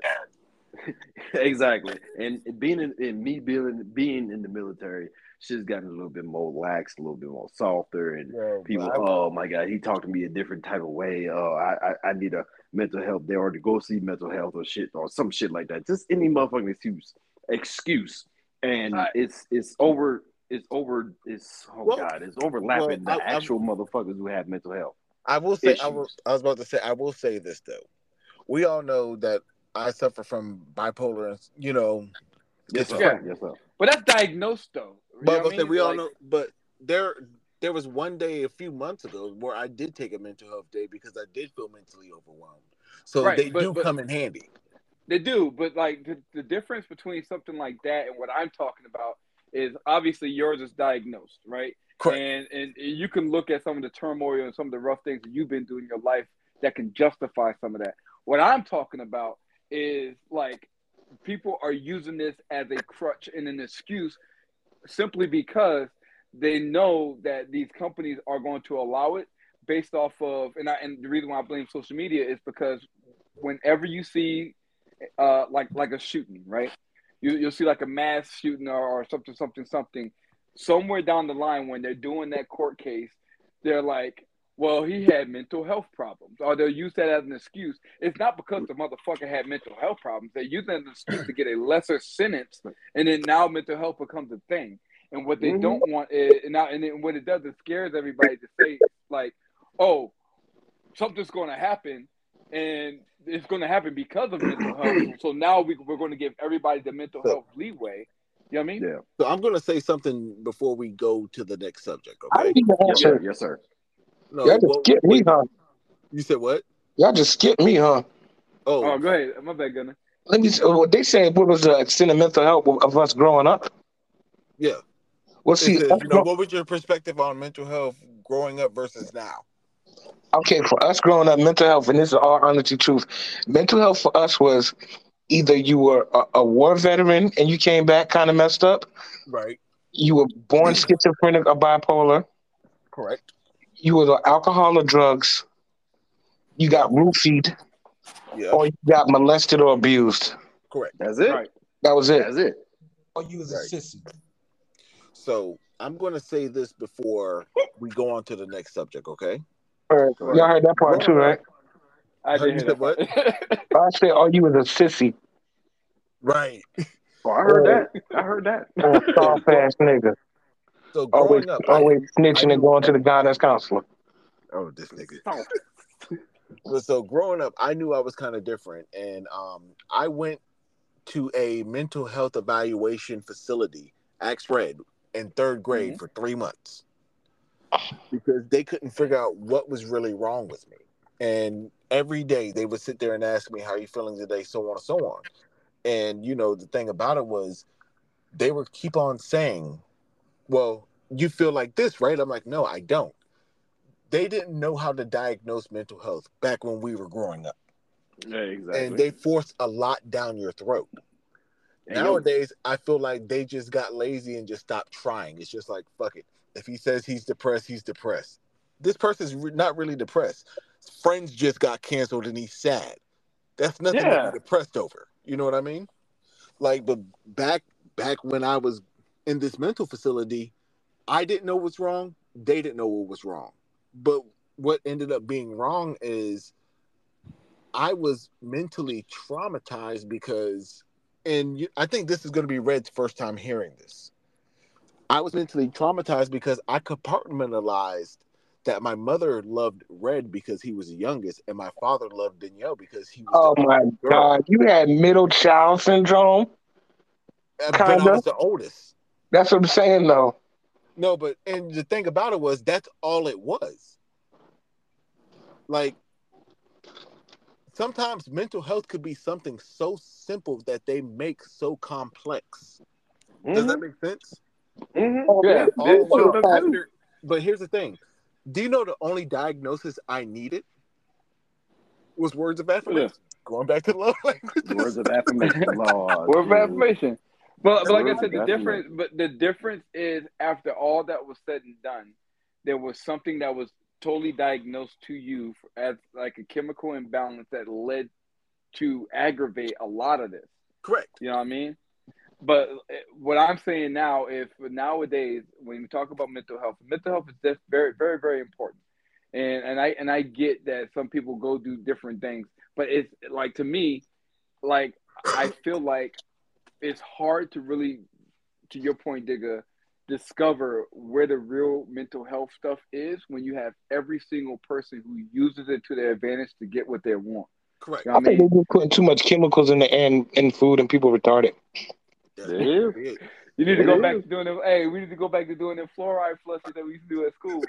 exactly. And being in, and me being being in the military, shit's gotten a little bit more lax, a little bit more softer, and Yo, people, I- oh my god, he talked to me a different type of way. Oh, I, I, I need a mental health day or to go see mental health or shit or some shit like that. Just any motherfucking excuse, excuse, and Right. it's it's over. It's over. It's oh Well- god. It's overlapping well, the I- I'm- actual motherfuckers who have mental health. I will say, I, will, I was about to say, I will say this though. We all know that I suffer from bipolar, and you know, Yes, sir. Yeah. Yes, sir. But that's diagnosed though. You know but, I mean? we all know. But there, there was one day a few months ago where I did take a mental health day because I did feel mentally overwhelmed. So Right, they but- do but- come in handy. They do, but like the, the difference between something like that and what I'm talking about is obviously yours is diagnosed, right? Correct. And and you can look at some of the turmoil and some of the rough things that you've been doing in your life that can justify some of that. What I'm talking about is like people are using this as a crutch and an excuse simply because they know that these companies are going to allow it based off of and I and the reason why I blame social media is because whenever you see uh like like a shooting, right? You you'll see like a mass shooting or, or something something something somewhere down the line when they're doing that court case, they're like, well, he had mental health problems, or they'll use that as an excuse. It's not because the motherfucker had mental health problems. They're as an excuse to get a lesser sentence, and then now mental health becomes a thing. And what they don't want is, and now, and then what it does, it scares everybody to say like, oh, something's going to happen, and it's going to happen because of mental health. So now we, we're going to give everybody the mental So- health leeway. You know what I mean? Yeah. So I'm going to say something before we go to the next subject. I Okay? didn't even Yes, sir. answer. Yes, sir. No, Y'all just well, skipped me, huh? You said what? Y'all just skipped me, huh? Oh, Oh, go ahead. My bad, Gunner. Let me. uh, What they said what was the extent of mental health of us growing up? yeah. Well, It see, says, you know, what was your perspective on mental health growing up versus now? Okay, for us growing up, mental health, and this is all honesty truth. Mental health for us was either you were a, a war veteran and you came back kind of messed up, Right. you were born schizophrenic or bipolar, Correct. you were on alcohol or drugs, you got roofied, Yeah. or you got molested or abused. Correct. That's it. Right. That was it. That's it. Or you was a sissy. So I'm going to say this before we go on to the next subject. Okay. Y'all heard that part too, right? I did You hear said that. what? I said, "Oh, you was a sissy, Right. Oh, I heard that. I heard that. a soft ass nigga, So always, growing up, I- always I snitching and knew- going to the guidance counselor." oh, this nigga. Oh. So growing up, I knew I was kind of different, and um, I went to a mental health evaluation facility, Axe Red, in third grade for three months because they couldn't figure out what was really wrong with me. And every day they would sit there and ask me, "How are you feeling today?" So on and so on. And you know, the thing about it was, they would keep on saying, "Well, you feel like this, right?" I'm like, "No, I don't." They didn't know how to diagnose mental health back when we were growing up, Yeah, exactly. and they forced a lot down your throat. Nowadays, I feel like they just got lazy and just stopped trying. It's just like, fuck it. If he says he's depressed, he's depressed. This person's re- not really depressed. Friends just got canceled and he's sad. That's nothing to be depressed over. You know what I mean? Like, but back back when I was in this mental facility, I didn't know what's wrong. They didn't know what was wrong. But what ended up being wrong is I was mentally traumatized because, and you, I think this is going to be Red's first time hearing this. I was mentally traumatized because I compartmentalized that my mother loved Red because he was the youngest, and my father loved Danielle because he was. Oh my girl. god, you had middle child syndrome. Uh, but I kinda. was the oldest. That's what I'm saying, though. No, but and the thing about it was that's all it was. Like sometimes mental health could be something so simple that they make so complex. Does that mm-hmm. make sense? Mhm. Yeah. All- It well, sure but here's the thing. Do you know the only diagnosis I needed was words of affirmation? Going back to love language. Words of affirmation, Lord. Word of affirmation. But, but like I said, the affirmation. difference. But the difference is after all that was said and done, there was something that was totally diagnosed to you as like a chemical imbalance that led to aggravate a lot of this. Correct. You know what I mean? But uh, what I'm saying now, if nowadays when we talk about mental health, mental health is just very, very, very important. And and I and I get that some people go do different things, but it's like to me, like I feel like it's hard to really, to your point, Digga, discover where the real mental health stuff is when you have every single person who uses it to their advantage to get what they want. Correct. You I know what I think they're just putting too much chemicals in the end in food and people retarded. That's It is. it. You need to go back to doing them. Hey, we need to go back to doing them fluoride flushes that we used to do at school.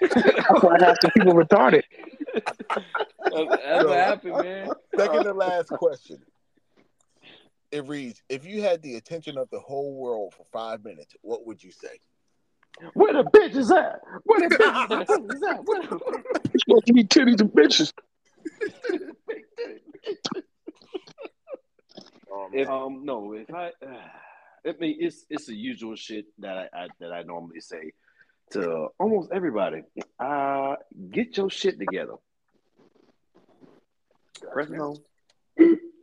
That's why half the people retarded. That's, that's what happened, man. Second to last question. It reads: If you had the attention of the whole world for five minutes, what would you say? Where the bitch is at? Where the bitch is at? Where the It's supposed to be titties and bitches. Um, If- um, no, if I, I mean, it's it's the usual shit that I, I that I normally say to almost everybody. Uh, get your shit together. Press no.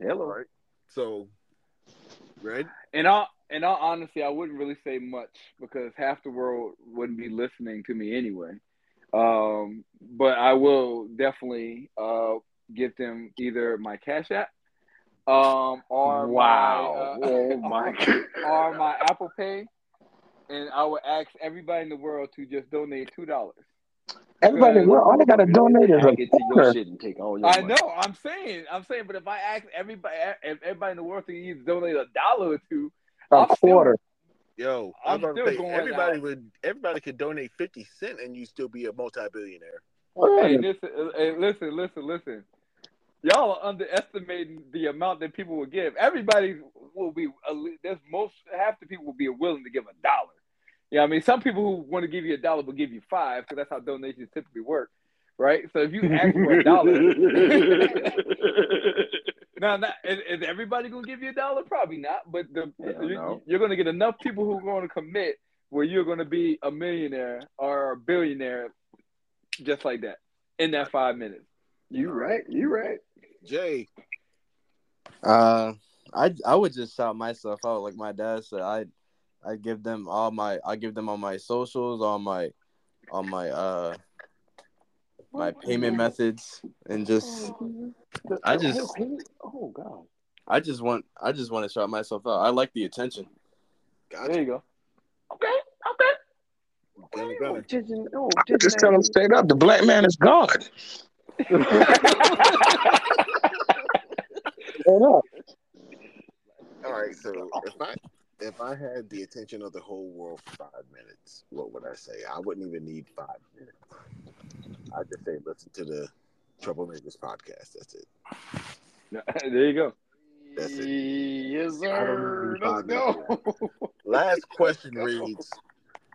Hello. right. So, Red. In all, in all honesty, I wouldn't really say much because half the world wouldn't be listening to me anyway. Um, but I will definitely uh, give them either my Cash App, um, or Wow. my, uh, oh my god. or my Apple Pay, and I would ask everybody in the world to just donate two dollars. Everybody, Because- well, all they gotta donate is Hack a it to your quarter. shit and take all your I money. know. I'm saying. I'm saying. But if I ask everybody, if everybody in the world to either donate a dollar or two, A I'm still- quarter. Yo, I'm I'm still say going everybody out. would everybody could donate fifty cent and you still be a multi-billionaire. Hey, listen, hey, listen, listen, listen. Y'all are underestimating the amount that people will give. Everybody will be. There's most half the people will be willing to give a dollar. Yeah, I mean, some people who want to give you a dollar will give you five because that's how donations typically work, right? So if you ask for a dollar, now, not, is, is everybody gonna give you a dollar? Probably not. But the, you, you're gonna get enough people who are going to commit where you're gonna be a millionaire or a billionaire, just like that in that five minutes. you right. You right. Jay, Uh, I I would just shout myself out like my dad said. I I give them all my I give them all my socials, all my all my uh my payment methods, and just I just- oh god. I just want I just want to shout myself out. I like the attention. There you go. Okay, okay. Gunna, Oh, gunna. Oh, Just Jason tell him straight up, the black man is God. Straight up. All right, so if I if I had the attention of the whole world for five minutes, what would I say? I wouldn't even need five minutes. I'd just say listen to the Troublemakers podcast. That's it. there you go. That's it. Yes, sir. Let's go. Last question reads: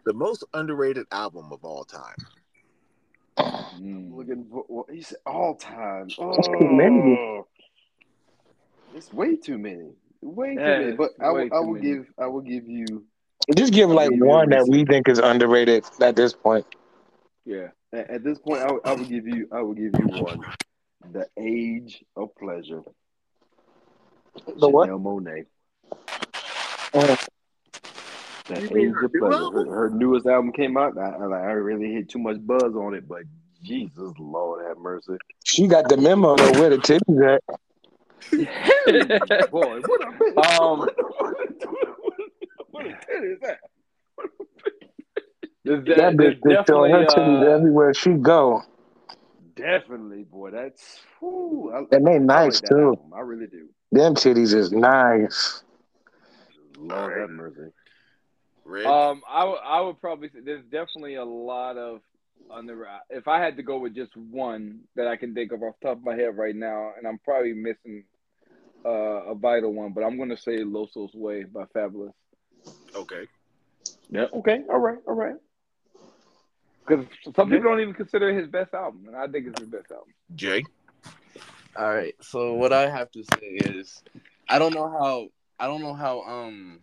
the most underrated album of all time. Mm. Looking for what he said all time. Oh, That's too many. It's way too many. Way too Yeah, many. But I will I too will many. give I will give you Just give like Yeah, one that we think is underrated at this point. Yeah. at, at this point I will, I will give you I will give you one. The Age of Pleasure. The what? Monáe. Uh, The Age her of Pleasure. Her, her newest album came out. I, I, I really hit too much buzz on it, but Jesus Lord have mercy. she got the memo though where the titties at. Boy, what a Um, what a- what titty is that? There's, That de- there's bitch just showing her titties uh, everywhere she go. Definitely, boy. That's whew, I, And they nice like too. album. I really do. Them titties is nice. Lord have mercy. Red. Um, I I would probably say there's definitely a lot of under. If I had to go with just one that I can think of off the top of my head right now, and I'm probably missing uh, a vital one, but I'm gonna say Loso's Way by Fabolous okay. Yeah. Okay. All right. All right. because some people don't even consider it his best album, and I think it's his best album. Jay. All right. So what I have to say is, I don't know how I don't know how um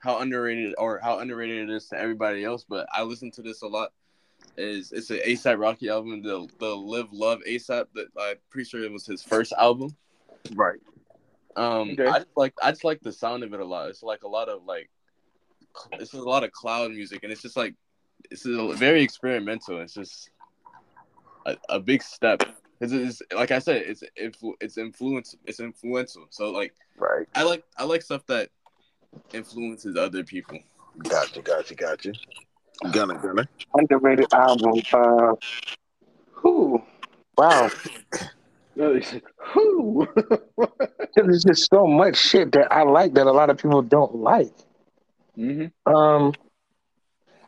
how underrated or how underrated it is to everybody else, but I listen to this a lot. Is it's an ASAP Rocky album, the the Live Love ASAP that I'm pretty sure it was his first album. Right. Um, Okay. I just like I just like the sound of it a lot. It's like a lot of like, it's a lot of cloud music, and it's just like it's a, very experimental. It's just a, a big step. It's, it's like I said, it's influ- it's influence it's influential. So like Right. I like I like stuff that influences other people. Gotcha. Gotcha. Gotcha. Gunna. Gunna. Underrated album. Uh, who? Wow. Who? There's just so much shit that I like that a lot of people don't like. Mm-hmm. Um,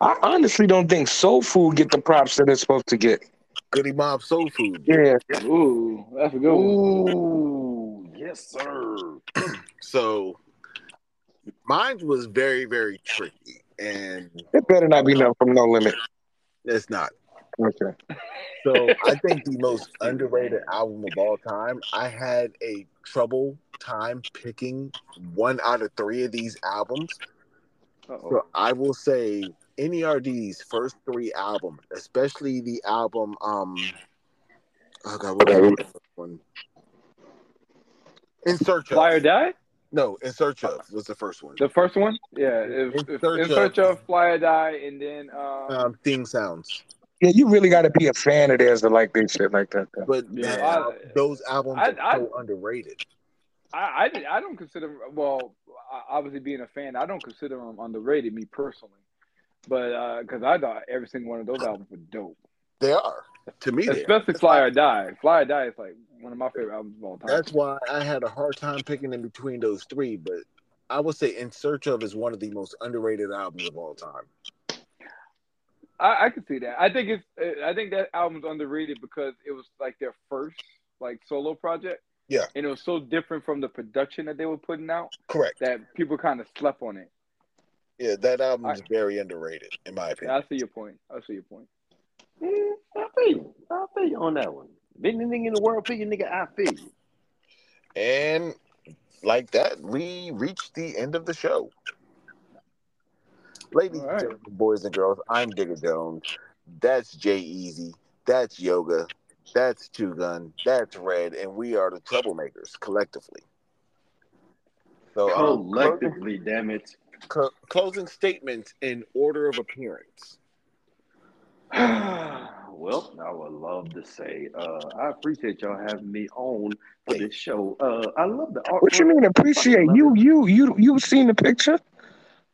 I honestly don't think Soul Food get the props that it's supposed to get. Goodie Mob Soul Food. Yeah, Ooh, that's a good one. Ooh, yes, sir. So mine was very, very tricky, and it better not be nothing from No Limit. it's not. Okay. So I think the most underrated album of all time. I had a trouble time picking one out of three of these albums. Uh-oh. So I will say NERD's first three albums, especially the album um oh god, what was the first one? In Search of. Fly or Die, No, In Search of was the first one. the first one. Yeah, if, In if- Search in search of- of Fly or Die, and then um, Um Seeing Sounds. Yeah, you really got to be a fan of theirs to like this shit like that. though. But Yeah. that- I- those albums I- are I- so underrated. I, I, I don't consider well obviously being a fan I don't consider them underrated me personally but because I thought every single one of those albums were dope They are. To me, they are. especially Fly or Die Fly or Die is like one of my favorite albums of all time That's why I had a hard time picking in between those three, but I would say In Search of is one of the most underrated albums of all time. I, I can see that I think it's I think that album's underrated because it was like their first like solo project Yeah. and it was so different from the production that they were putting out Correct. that people kind of slept on it Yeah, that album is very underrated, in my yeah, opinion. I see your point I see your point Mm, I feel you. I feel you on that one. If anything in the world for you, nigga, I feel you. And like that, we reached the end of the show. Ladies All and gentlemen, boys and girls, I'm Digga Jones. That's J-EZ. That's Yoga. That's Two Gun. That's Red. And we are the troublemakers collectively. So, um, Collectively, damn it. cl- closing statements in order of appearance. well, I would love to say, uh, I appreciate y'all having me on for this show. Uh, I love the art. What you mean appreciate? You it. you you you seen the picture?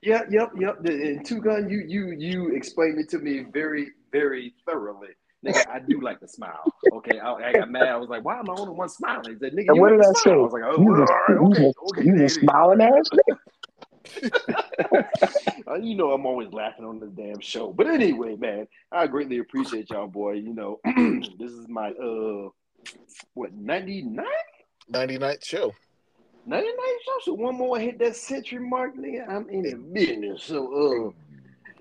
Yeah, yep, yep. The- And two gun, you you you explained it to me very very thoroughly. Nigga, I do like to smile. Okay, I, I got mad. I was like, "Why am I only one smiling?" He said, "Nigga, And what did I say? smile." I was like, "Oh, You just right, you okay, just okay." smiling ass nigga. Uh, you know I'm always laughing on this damn show. But anyway, man, I greatly appreciate y'all, boy. You know, this is my uh what 99? 99th show. 99 show. So one more hit that century mark, nigga. I'm in the business. So uh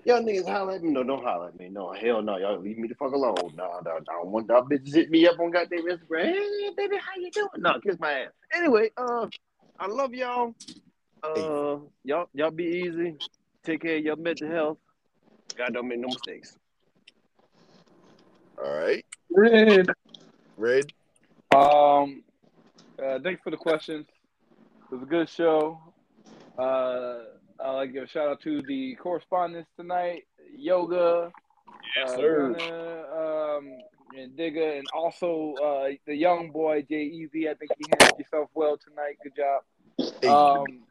y'all niggas holler at me. No, don't holler at me. No, hell no. Y'all leave me the fuck alone. No, no, I don't want y'all bitches hit me up on goddamn Instagram. Hey baby, how you doing? No, kiss my ass. Anyway, uh I love y'all. Uh y'all y'all be easy. Take care of your mental health. God don't make no mistakes. All right. Red. Red. Um, uh, thanks for the questions. It was a good show. Uh, I'd like to give a shout out to the correspondents tonight, Yoga, Yes, uh, sir. Gunna, um, and Digga, and also uh, the young boy J-EZ. I think you handled yourself well tonight. Good job. Hey, Um,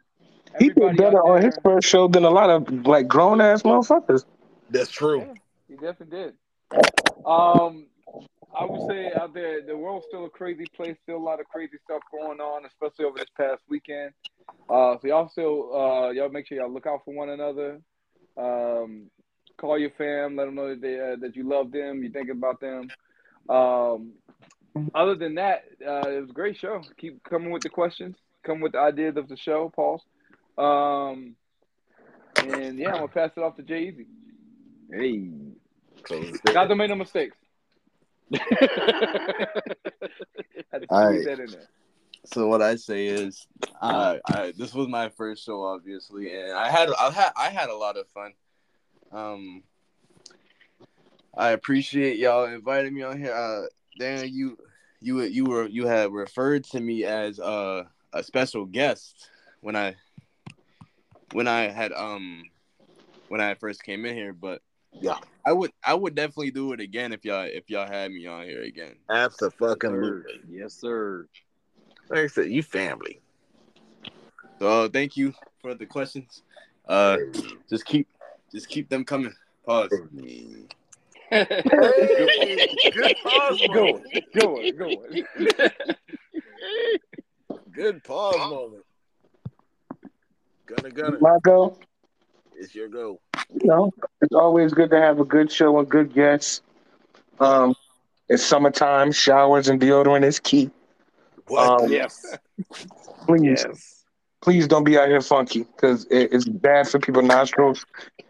He did better on his first show than a lot of like grown ass motherfuckers. that's true. Yeah, he definitely did. Um, I would say out there, the world's still a crazy place. Still a lot of crazy stuff going on, especially over this past weekend. Uh, so y'all still, uh, y'all make sure y'all look out for one another. Um, call your fam, let them know that they, uh, that you love them, you think about them. Um, other than that, uh, it was a great show. Keep coming with the questions, come with the ideas of the show, Paul. Um, and yeah, I'm gonna pass it off to J-EZ. Hey. Close God don't make no mistakes. Had to right. that in there. So what I say is, uh, I, this was my first show, obviously, and I had I had I had a lot of fun. Um, I appreciate y'all inviting me on here. Uh, Dan, you you you were you had referred to me as uh, a special guest when I when I had um when I first came in here, but Yeah. I would I would definitely do it again if y'all if y'all had me on here again. Absolutely. Yes, sir. Like I said, you family. So thank you for the questions. Uh, just keep just keep them coming. Pause. Hey, good pause moment. on, go on. Good pause moment. Gunna, gunna. Marco, It's your go. you know, it's always good to have a good show and good guests. Um, it's summertime, showers and deodorant is key. What? Um, Yes. Please, Yes. please don't be out here funky because it, it's bad for people's nostrils.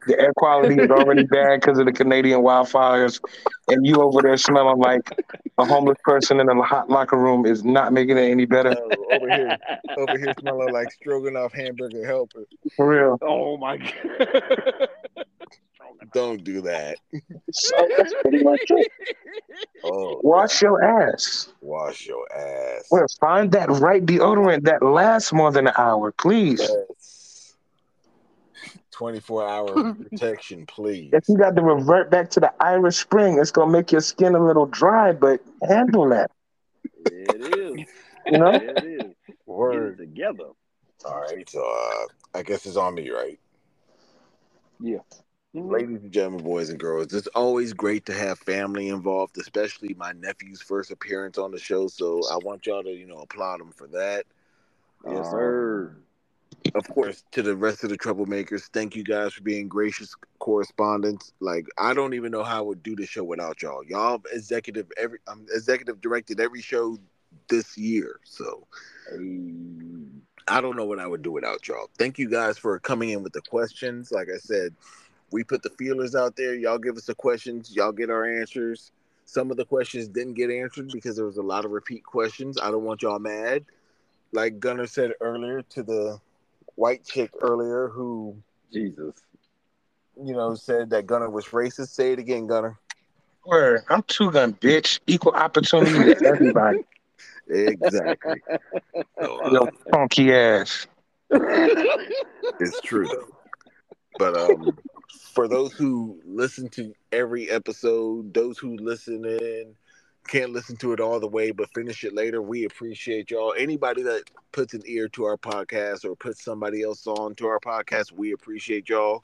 The air quality is already bad because of the Canadian wildfires, and you over there smelling like a homeless person in a hot locker room is not making it any better. Oh, over here, over here smelling like stroganoff hamburger helper. For real. Oh my god. Don't do that. So that's pretty much it. Oh, Wash your ass. wash your ass. Well, find that right deodorant that lasts more than an hour, please. Yes. 24 hour protection, please. If you got to revert back to the Irish Spring, it's gonna make your skin a little dry, but handle that. It is. You know? It is. Get it Word. together. All right, so uh, I guess it's on me, right? Mhm. Ladies and gentlemen, boys and girls, it's always great to have family involved, especially my nephew's first appearance on the show. So I want y'all to, you know, applaud him for that. Yes, Um, sir. Of course, to the rest of the troublemakers, thank you guys for being gracious correspondents. Like I don't even know how I would do the show without y'all. Y'all executive every um, executive directed every show this year, so. I don't know what I would do without y'all. Thank you guys for coming in with the questions. Like I said, we put the feelers out there. Y'all give us the questions. Y'all get our answers. Some of the questions didn't get answered because there was a lot of repeat questions. I don't want y'all mad. Like Gunner said earlier to the white chick earlier who, Jesus. you know, said that Gunner was racist. Say it again, Gunner. Word, I'm two gun bitch. Equal opportunity to everybody. Exactly. So, Yo, um, funky ass. it's true though. But um, for those who listen to every episode, those who listen in, can't listen to it all the way but finish it later, we appreciate y'all. Anybody that puts an ear to our podcast or puts somebody else on to our podcast, we appreciate y'all.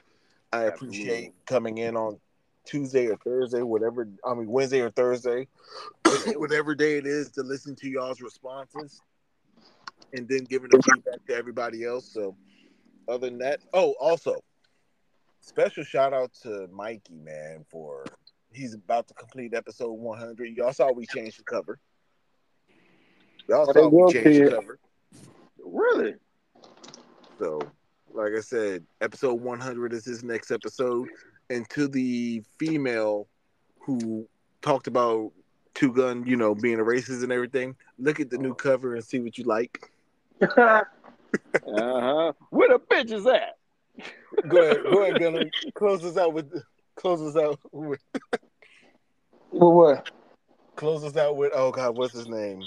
I appreciate coming in on Tuesday or Thursday, whatever. I mean Wednesday or Thursday, whatever day it is, to listen to y'all's responses, and then giving the feedback to everybody else. So, other than that, oh, also, special shout out to Mikey, man, for he's about to complete episode 100. Y'all saw we changed the cover. Y'all saw we changed the cover. Really? So, like I said, episode 100 is his next episode. And to the female who talked about Two Gun, you know, being a racist and everything, look at the new cover and see what you like. Uh huh. Where the bitch is at? Go ahead, go ahead, Gunner. Close us out with, close us out with, Well, what? close us out with. Oh God, what's his name?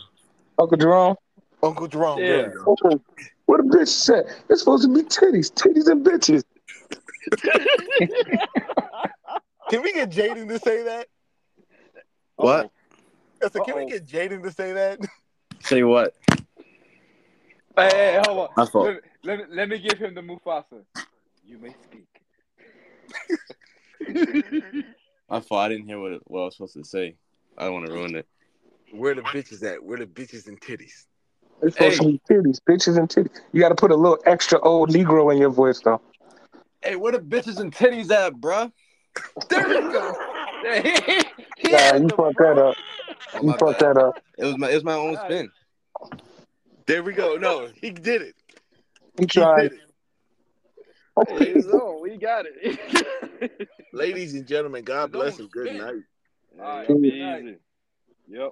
Uncle Jerome? Uncle Jerome. There Yeah. go. Oh, what a bitch said. It's supposed to be titties, titties and bitches. Can we get Jaden to say that? What? Oh. I said, can we Uh-oh. get Jaden to say that? Say what? Hey, hey, hold on. My fault. Let, let, me- let me give him the Mufasa. You may speak. My thought I didn't hear what, what I was supposed to say. I don't want to ruin it. Where the bitches at? Where the bitches and titties? It's supposed to be titties, bitches and titties. You got to put a little extra old Negro in your voice, though. Hey, where the bitches and titties at, bruh? There we go. He Nah, had you fucked that up. Oh, You my fucked that up. It was my it was my own spin. There we go. No, he did it. You He tried. did it. Hey, it's on. We got it. Ladies and gentlemen, God bless and good night. All right, good night. easy. Yep.